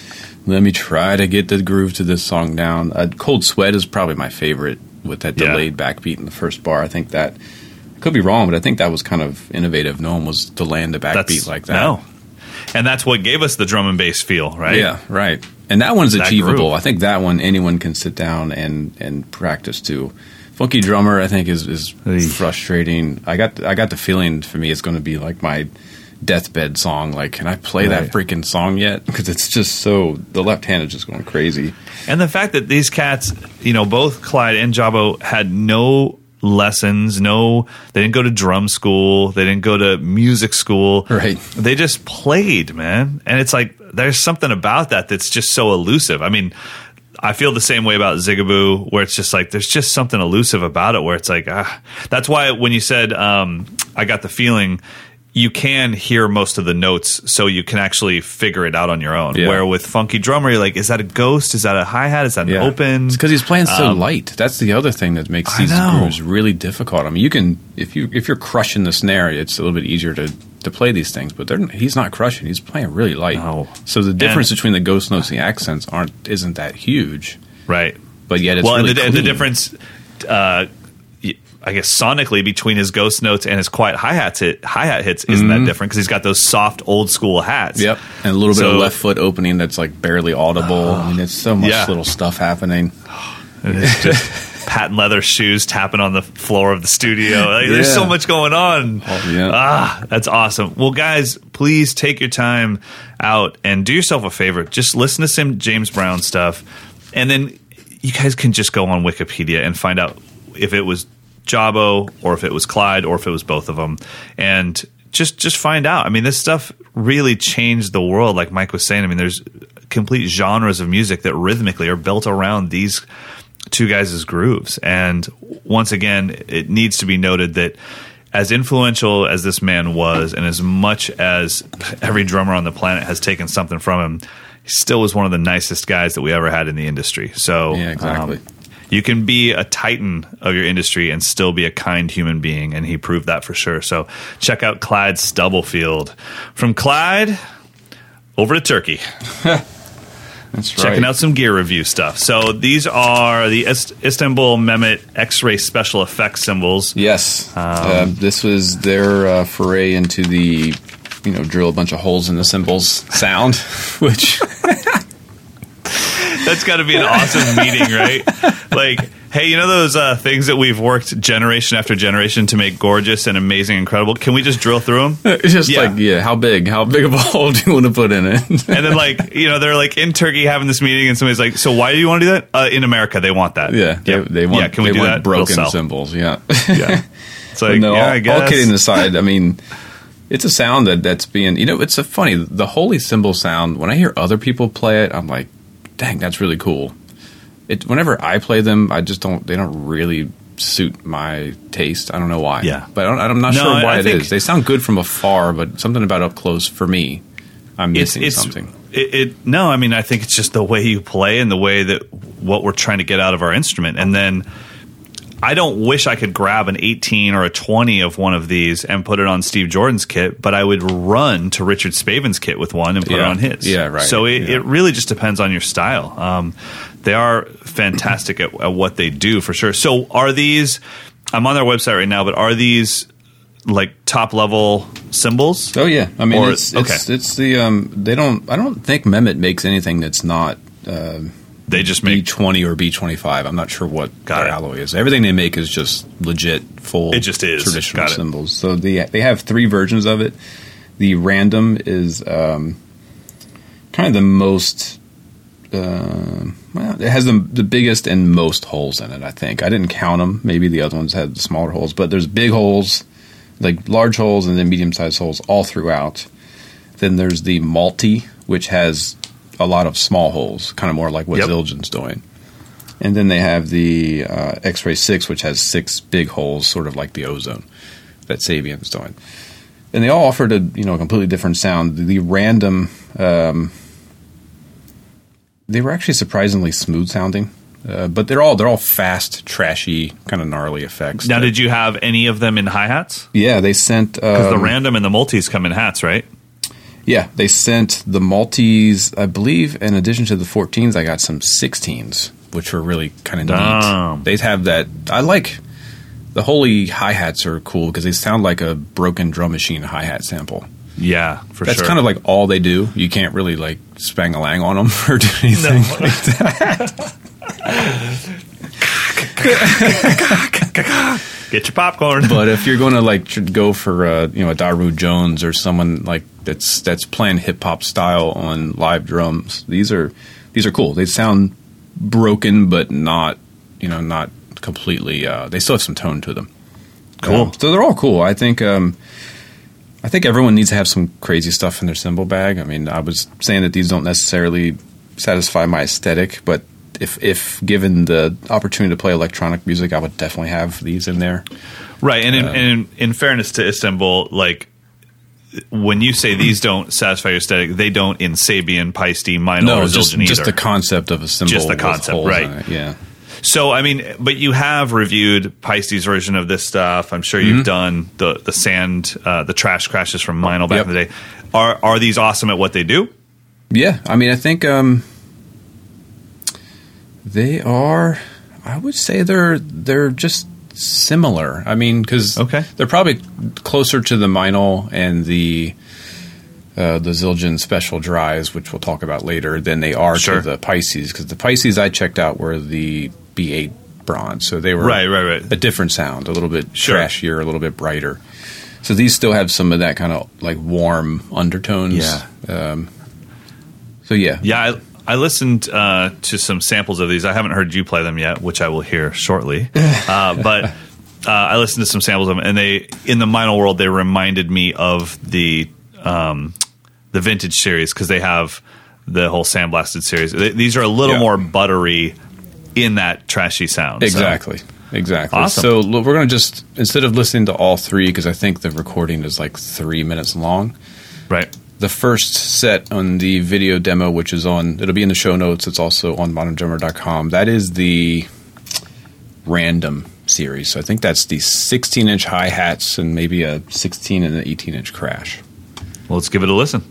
let me try to get the groove to this song down. Uh, Cold Sweat is probably my favorite with that Yeah. delayed backbeat in the first bar. I think that I could be wrong, but I think that was kind of innovative. No one was to land a backbeat like that. No, and that's what gave us the drum and bass feel, right? Yeah, right. And that one's That achievable. groove. I think that one anyone can sit down and and practice to. Funky drummer, I think is is Eesh. frustrating. I got I got the feeling for me it's going to be like my deathbed song. Like, can I play Right. that freaking song yet? Because it's just so the left hand is just going crazy. And the fact that these cats, you know, both Clyde and Jabo had no lessons, no, they didn't go to drum school, they didn't go to music school. Right. They just played, man. And it's like, there's something about that that's just so elusive. I mean, I feel the same way about Zigaboo, where it's just like there's just something elusive about it. Where it's like, ah, that's why when you said um, I got the feeling, you can hear most of the notes, so you can actually figure it out on your own. Yeah. Where with Funky Drummer, you're like, is that a ghost? Is that a hi hat? Is that an open? It's because he's playing so Um, light. That's the other thing that makes these grooves really difficult. I mean, you can if you if you're crushing the snare, it's a little bit easier to to play these things. But they're, he's not crushing; he's playing really light. No. So the difference between the ghost notes and the accents aren't isn't that huge. right. But yet, it's well, really and, the, and the difference, uh, I guess, sonically between his ghost notes and his quiet hi hats hit, hi hat hits isn't that different because he's got those soft old school hats. Mm-hmm. Yep, and a little bit So- of left foot opening that's like barely audible. I mean, it's so much Yeah. little stuff happening. It's just patent leather shoes tapping on the floor of the studio. Like, There's so much going on. yeah. Ah, that's awesome. Well, guys, please take your time out and do yourself a favor. Just listen to some James Brown stuff, and then you guys can just go on Wikipedia and find out if it was Jabo or if it was Clyde or if it was both of them, and just just find out. I mean, this stuff really changed the world. Like Mike was saying, I mean, there's complete genres of music that rhythmically are built around these two guys' grooves. And once again, it needs to be noted that as influential as this man was, and as much as every drummer on the planet has taken something from him, he still was one of the nicest guys that we ever had in the industry. So, Yeah, exactly. um, You can be a titan of your industry and still be a kind human being, and he proved that for sure. So check out Clyde Stubblefield. From Clyde over to Turkey. That's right. checking out some gear review stuff. So these are the Ist- Istanbul Mehmet X-ray special effects cymbals. Yes, uh, this was their uh, foray into the you know drill a bunch of holes in the cymbals sound, which That's got to be an awesome meeting, right? Like, hey, you know those uh, things that we've worked generation after generation to make gorgeous and amazing, incredible? Can we just drill through them? it's just Yeah. like yeah, how big? How big of a hole do you want to put in it? And then, like, you know, they're like in Turkey having this meeting, and somebody's like, "So why do you want to do that?" Uh, in America, they want that. yeah, they, yeah. they want yeah, can we they do want that? Broken sell. cymbals. Yeah, Yeah, it's like, no, yeah, all, I guess. all kidding aside, I mean, it's a sound that that's being you know it's a funny the holy cymbal sound. When I hear other people play it, I'm like, dang, that's really cool. It whenever I play them, I just don't they don't really suit my taste. I don't know why. Yeah. but I don't, I'm not No, sure why I it think- They sound good from afar, but something about up close for me, I'm it's, missing it's something. It, it no, I mean I think it's just the way you play and the way that what we're trying to get out of our instrument, and then I don't wish I could grab an 18 or a 20 of one of these and put it on Steve Jordan's kit, but I would run to Richard Spaven's kit with one and put it on his. Yeah, right. So it, Yeah. it really just depends on your style. Um, they are fantastic at, at what they do for sure. So are these? I'm on their website right now, but are these like top level cymbals? Oh yeah, I mean Or- it's, it's okay. it's the um they don't I don't think Mehmet makes anything that's not uh, They just make B20 or B twenty five. I'm not sure what Got their it. alloy is. Everything they make is just legit full. It just is. traditional Got it. cymbals. So they they have three versions of it. The random is um, kind of the most. Uh, well, it has the, the biggest and most holes in it. I think I didn't count them. Maybe the other ones had smaller holes, but there's big holes, like large holes, and then medium sized holes all throughout. Then there's the multi, which has a lot of small holes, kind of more like what Yep. Zildjian's doing. And then they have the uh, X-Ray Six, which has six big holes, sort of like the ozone that Sabian's doing. And they all offered a you know a completely different sound. The random, um, they were actually surprisingly smooth sounding, uh, but they're all they're all fast, trashy, kind of gnarly effects. Now, that- did you have any of them in hi hats? yeah, they sent Because the um, random and the multis come in hats, right? Yeah, they sent the multis, I believe, in addition to the 14s, I got some 16s, which were really kind of Damn. neat. They have that. I like the holy hi hats are cool because they sound like a broken drum machine hi hat sample. Yeah, for sure. That's sure. kind of like all they do. You can't really like spang a lang on them or do anything. No. like that. Get your popcorn. but if you're going to like tr- go for uh, you know a Daru Jones or someone like that's that's playing hip hop style on live drums, these are these are cool. They sound broken, but not you know not completely. Uh, they still have some tone to them. Cool. Um, so they're all cool. I think. Um, I think everyone needs to have some crazy stuff in their cymbal bag. I mean, I was saying that these don't necessarily satisfy my aesthetic, but if if given the opportunity to play electronic music, I would definitely have these in there. right, and in, and in, in fairness to Istanbul, like when you say these don't satisfy your aesthetic, they don't in Sabian, Paiste, Meinl, or just, Zildjian just either. the concept of a cymbal. Just the concept, right. Yeah. So I mean, but you have reviewed Paiste's version of this stuff. I'm sure you've done the the sand, uh, the trash crashes from Meinl back Yep. in the day. Are are these awesome at what they do? Yeah, I mean, I think um, they are. I would say they're they're just similar. I mean, because Okay. they're probably closer to the Meinl and the uh, the Zildjian special dries, which we'll talk about later, than they are Sure. to the Paistes. Because the Paistes I checked out were the B8 bronze, so they were Right, right, right. a different sound, a little bit Sure. trashier, a little bit brighter. So these still have some of that kind of like warm undertones. Yeah. Um, so yeah, Yeah, I, I listened uh, to some samples of these. I haven't heard you play them yet, which I will hear shortly. Uh, but uh, I listened to some samples of them, and they in the Meinl world they reminded me of the um, the vintage series because they have the whole sandblasted series. They, these are a little Yeah. more buttery in that trashy sound. So- Exactly. Exactly. Awesome. So we're going to just instead of listening to all three because I think the recording is like three minutes long. right. The first set on the video demo, which is on, it'll be in the show notes. It's also on moderndrummer.com. That is the random series. So I think that's the 16 inch hi hats and maybe a 16 and an 18 inch crash. Well, let's give it a listen.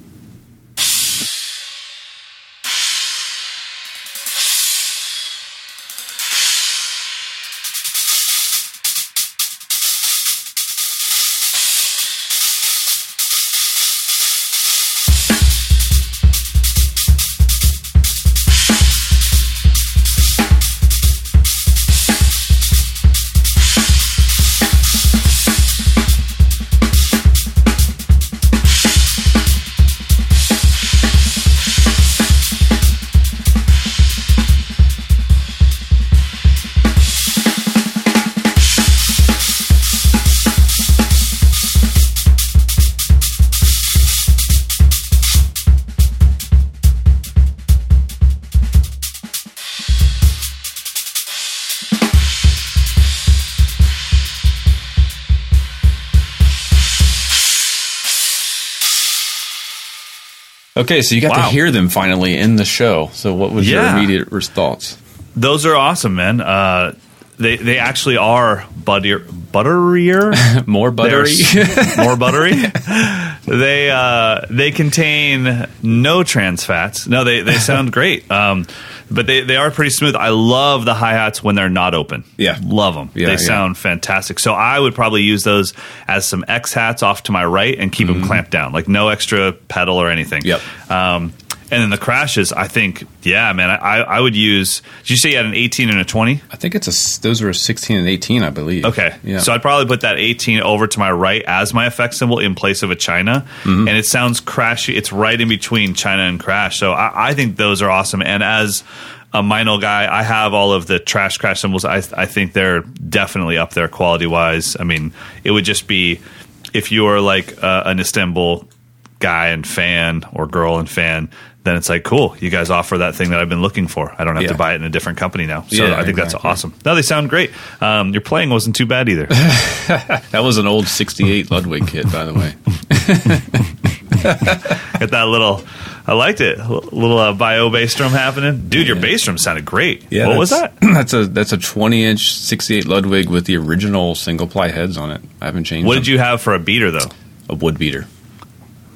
Okay, so you got Wow. to hear them finally in the show. So what was Yeah. your immediate thoughts? Those are awesome, man. Uh, they they actually are butter butterier. More buttery? more buttery. they uh, they contain no trans fats. No, they they sound great. Um, but they, they are pretty smooth. I love the hi hats when they're not open. Yeah. love them. Yeah, they yeah. sound fantastic. So I would probably use those as some X hats off to my right and keep them clamped down, like no extra pedal or anything. Mm-hmm. Yep. Um, and then the crashes, I think, yeah, man, I, I would use. Did you say you had an 18 and a 20? I think it's a. those are a 16 and 18, I believe. Okay. Yeah. So I'd probably put that 18 over to my right as my effect cymbal in place of a China. Mm-hmm. And it sounds crashy. It's right in between China and crash. So I, I think those are awesome. And as a Meinl guy, I have all of the trash crash cymbals. I, I think they're definitely up there quality wise. I mean, it would just be if you are like uh, an Istanbul guy and fan or girl and fan, then it's like, cool, you guys offer that thing that I've been looking for. I don't have to buy it in a different company now. So Yeah, I think that's awesome. No, they sound great. Um, your playing wasn't too bad either. That was an old 68 Ludwig kit, by the way. Get that little, I liked it. Little uh, bio bass drum happening. Dude, your bass drum sounded great. Yeah, what was that? that's- a that's a 20 inch 68 Ludwig with the original single ply heads on it. I haven't changed. What them. did you have for a beater, though? A wood beater.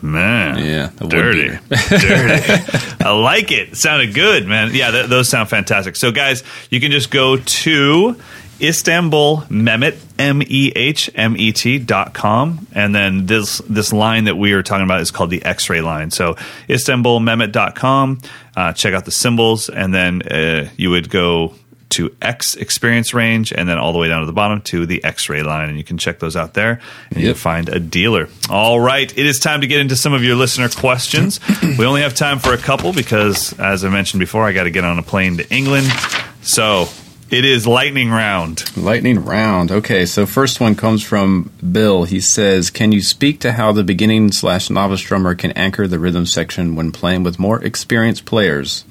Man, Yeah, dirty, dirty. I like it. Sounded good, man. Yeah, th- those sound fantastic. So, guys, you can just go to Istanbul Mehmet M E H M E T dot com, and then this this line that we are talking about is called the X ray line. So, Istanbul Mehmet dot com. Uh, check out the cymbals, and then uh, you would go to X experience range and then all the way down to the bottom to the X ray line. And you can check those out there and you Yep. can find a dealer. All right. It is time to get into some of your listener questions. we only have time for a couple because, as I mentioned before, I got to get on a plane to England. So it is lightning round. Lightning round. Okay, so first one comes from Bill. He says, "Can you speak to how the beginning slash novice drummer can anchor the rhythm section when playing with more experienced players?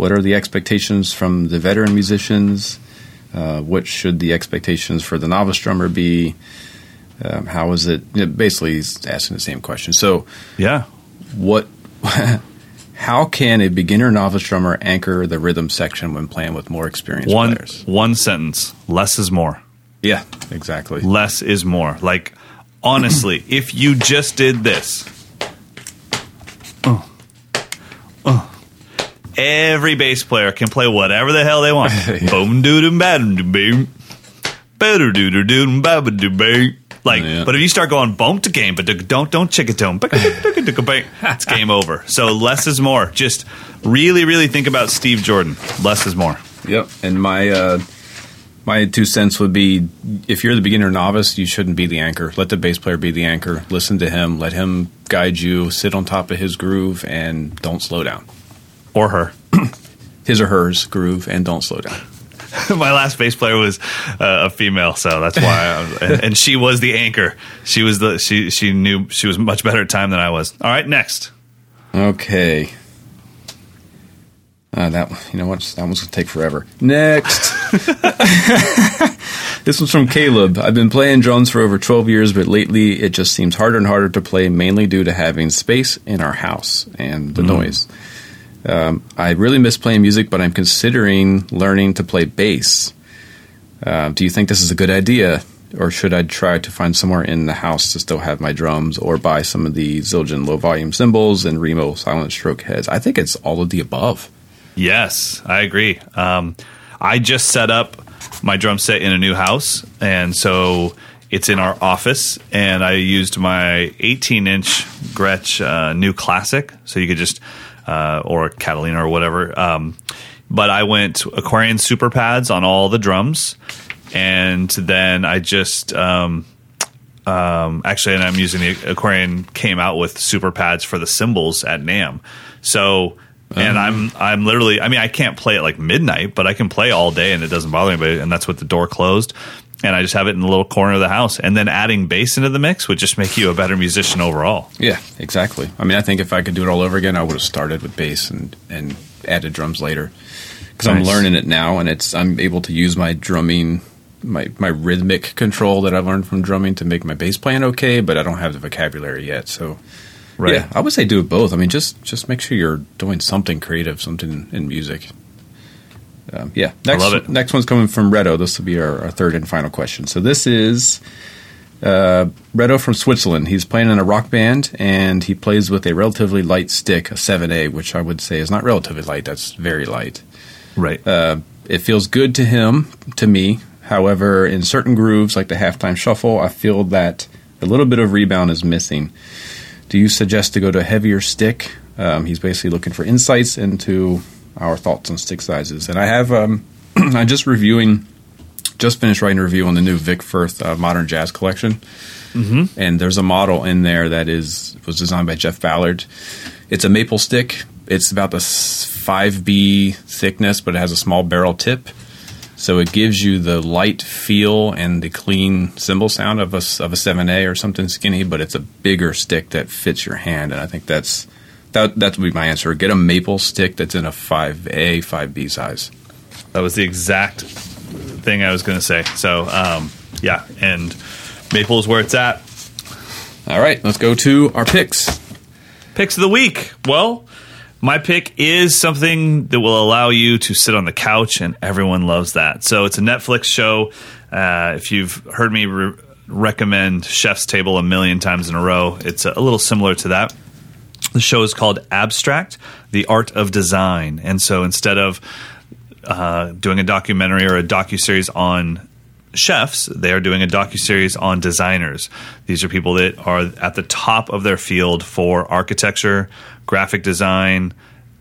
What are the expectations from the veteran musicians? Uh, what should the expectations for the novice drummer be? Um, how is it? you know, Basically, he's asking the same question. So, Yeah. what? How can a beginner novice drummer anchor the rhythm section when playing with more experienced One, players? one sentence less is more. Yeah, exactly. Less is more. Like, honestly, if you just did this, uh, uh, every bass player can play whatever the hell they want. Boom doo doo badum doo boom. Better doo doo doo baba doo bang. Like, Yeah. but if you start going boom to game, but don't don't chick it it's game over. So less is more. Just really, really think about Steve Jordan. Less is more. Yep. And my uh, my two cents would be if you're the beginner novice, you shouldn't be the anchor. Let the bass player be the anchor. Listen to him. Let him guide you. Sit on top of his groove and don't slow down. Or her. His or hers groove and don't slow down. My last bass player was uh, a female, so that's why. I was, and, and she was the anchor. She was the she she knew she was much better at time than I was. All right, next. Okay. Uh, that you know what? That one's gonna take forever. Next. this one's from Caleb. I've been playing drums for over 12 years, but lately it just seems harder and harder to play, mainly due to having space in our house and the noise. Um, I really miss playing music, but I'm considering learning to play bass. Um, do you think this is a good idea, or should I try to find somewhere in the house to still have my drums, or buy some of the Zildjian low volume cymbals and Remo silent stroke heads? I think it's all of the above. Yes, I agree. Um, I just set up my drum set in a new house, and so it's in our office. And I used my 18 inch Gretsch uh, New Classic, so you could just uh, or Catalina or whatever. Um, but I went Aquarian super pads on all the drums, and then I just um, um, actually, and I'm using the Aquarian came out with super pads for the cymbals at NAMM. So, and I'm I'm literally, I mean, I can't play at like midnight, but I can play all day, and it doesn't bother anybody. And that's with the door closed. And I just have it in the little corner of the house. And then adding bass into the mix would just make you a better musician overall. Yeah, exactly. I mean, I think if I could do it all over again, I would have started with bass and and added drums later because I'm learning it now, and it's I'm able to use my drumming, my my rhythmic control that I've learned from drumming to make my bass playing okay, but I don't have the vocabulary yet. So, Right. yeah, I would say do both. I mean, just just make sure you're doing something creative, something in music. Um, yeah, next love it. next one's coming from Redo. This will be our, our third and final question. So this is uh, Redo from Switzerland. He's playing in a rock band and he plays with a relatively light stick, a 7A, which I would say is not relatively light. That's very light. Right. Uh, it feels good to him, to me. However, in certain grooves, like the halftime shuffle, I feel that a little bit of rebound is missing. Do you suggest to go to a heavier stick? Um, he's basically looking for insights into our thoughts on stick sizes. And I have, um, I'm just reviewing, just finished writing a review on the new Vic Firth uh, Modern Jazz Collection. Mm-hmm. And there's a model in there that is was designed by Jeff Ballard. It's a maple stick. It's about the 5B thickness, but it has a small barrel tip. So it gives you the light feel and the clean cymbal sound of a, of a 7A or something skinny, but it's a bigger stick that fits your hand. And I think that's that that would be my answer. Get a maple stick that's in a 5A, 5B size. That was the exact thing I was going to say. So, um, yeah, and Maple is where it's at. All right, let's go to our picks. Picks of the week. Well, my pick is something that will allow you to sit on the couch, and everyone loves that. So it's a Netflix show. Uh, if you've heard me re- recommend Chef's Table a million times in a row, it's a, a little similar to that. The show is called Abstract: The Art of Design, and so instead of uh, doing a documentary or a docu series on chefs, they are doing a docu series on designers. These are people that are at the top of their field for architecture, graphic design,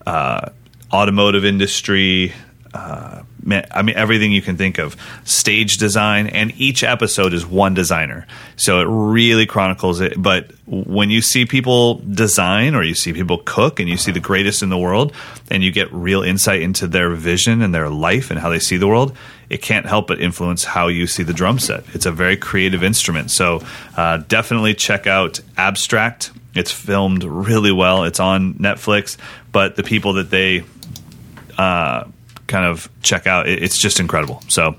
uh, automotive industry. Uh, I mean, everything you can think of, stage design, and each episode is one designer. So it really chronicles it. But when you see people design or you see people cook and you see the greatest in the world and you get real insight into their vision and their life and how they see the world, it can't help but influence how you see the drum set. It's a very creative instrument. So uh, definitely check out Abstract. It's filmed really well. It's on Netflix, but the people that they uh, kind of check out, it, it's just incredible. So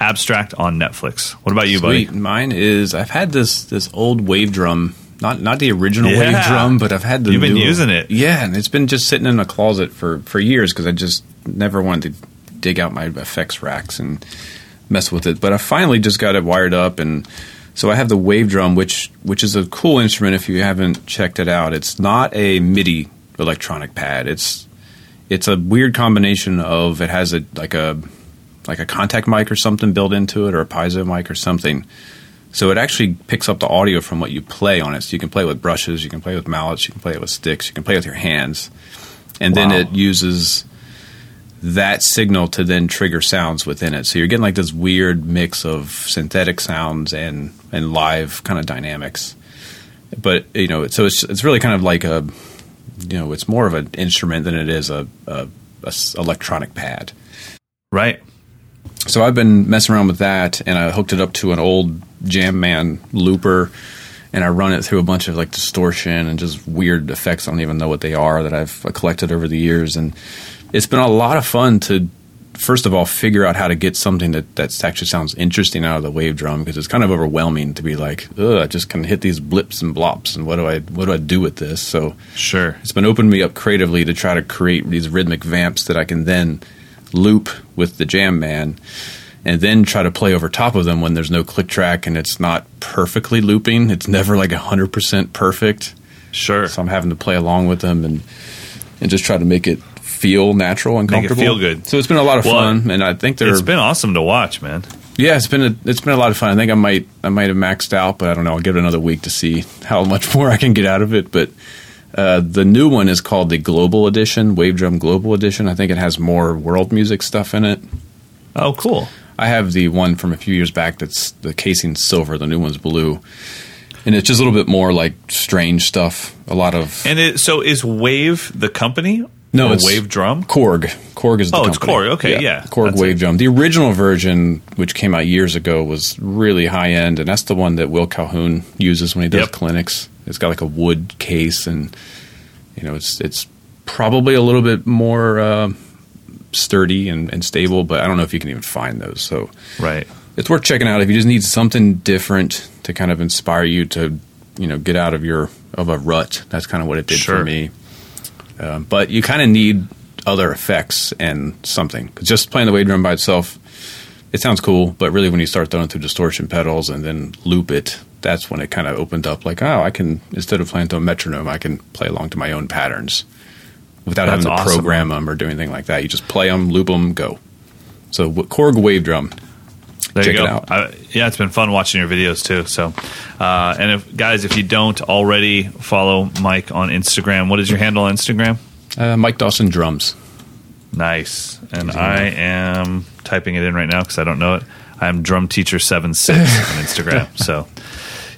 Abstract on Netflix. What about you, buddy? Mine is I've had this this old wave drum, not not the original Yeah. wave drum, but I've had the You've been using it. Yeah, and it's been just sitting in a closet for for years because I just never wanted to dig out my effects racks and mess with it. But I finally just got it wired up and. So I have the wave drum, which which is a cool instrument. If you haven't checked it out, it's not a MIDI electronic pad. It's it's a weird combination of it has a like a like a contact mic or something built into it or a piezo mic or something. So it actually picks up the audio from what you play on it. So you can play with brushes, you can play with mallets, you can play with sticks, you can play with your hands. And then it uses that signal to then trigger sounds within it. So you're getting like this weird mix of synthetic sounds and and live kind of dynamics. But you know, so it's it's really kind of like a you know, it's more of an instrument than it is a, a, a electronic pad. Right. So I've been messing around with that, and I hooked it up to an old Jam Man looper, and I run it through a bunch of like distortion and just weird effects. I don't even know what they are that I've uh, collected over the years, and it's been a lot of fun to first of all figure out how to get something that that actually sounds interesting out of the wave drum because it's kind of overwhelming to be like, ugh, I just can hit these blips and blops, and what do I what do I do with this? So Sure. it's been opening me up creatively to try to create these rhythmic vamps that I can then loop with the Jam Man. and then try to play over top of them when there's no click track and it's not perfectly looping. It's never like 100% perfect. Sure. So I'm having to play along with them and and just try to make it feel natural and comfortable. feel good. So it's been a lot of Well, fun, and I think they're It's been awesome to watch, man. yeah, it's been a, it's been a lot of fun. I think I might I might have maxed out, but I don't know. I'll give it another week to see how much more I can get out of it. But uh, the new one is called the Global Edition, Wave Drum Global Edition. I think it has more world music stuff in it. Oh, cool. I have the one from a few years back that's the casing's silver, the new one's blue. And it's just a little bit more like strange stuff. A lot of And it, so is Wave the company? No, Or it's- Wave Drum. Korg. Korg is the Oh, it's. Korg. Okay, yeah. Korg That's Wave it. Drum. The original version, which came out years ago, was really high end, and that's the one that Will Calhoun uses when he does Yep. clinics. It's got like a wood case, and you know, it's it's probably a little bit more uh, sturdy and, and stable, but I don't know if you can even find those. So Right. it's worth checking out if you just need something different to kind of inspire you to you know get out of your of a rut that's kind of what it did Sure. for me um, but you kind of need other effects and something. just playing the wave drum by itself it sounds cool but really when you start throwing through distortion pedals and then loop it that's when it kind of opened up like oh i can instead of playing to a metronome i can play along to my own patterns without That's having to awesome. program them or do anything like that you just play them loop them go so korg wave drum There Check you it go. out. I, yeah, it's been fun watching your videos too. So, uh, and if guys, if you don't already follow Mike on Instagram, what is your handle on Instagram? uh, mike dawson drums Nice. And I am typing it in right now because I don't know it. I'm drum teacher seven six on Instagram. So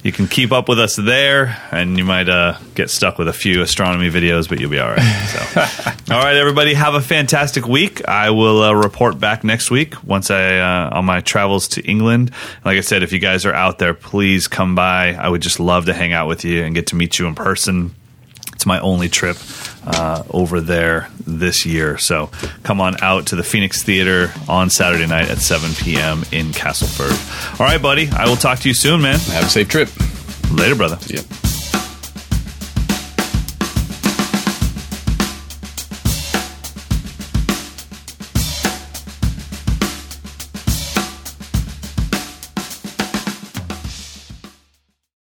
you can keep up with us there, and you might uh, get stuck with a few astronomy videos, but you'll be all right. So, all right, everybody, have a fantastic week. I will uh, report back next week once I uh, on my travels to England. Like I said, if you guys are out there, please come by. I would just love to hang out with you and get to meet you in person. My only trip uh, over there this year. So come on out to the Phoenix Theater on Saturday night at 7 p.m. in Castleford. All right, buddy. I will talk to you soon, man. have a safe trip Later, brother. Yep.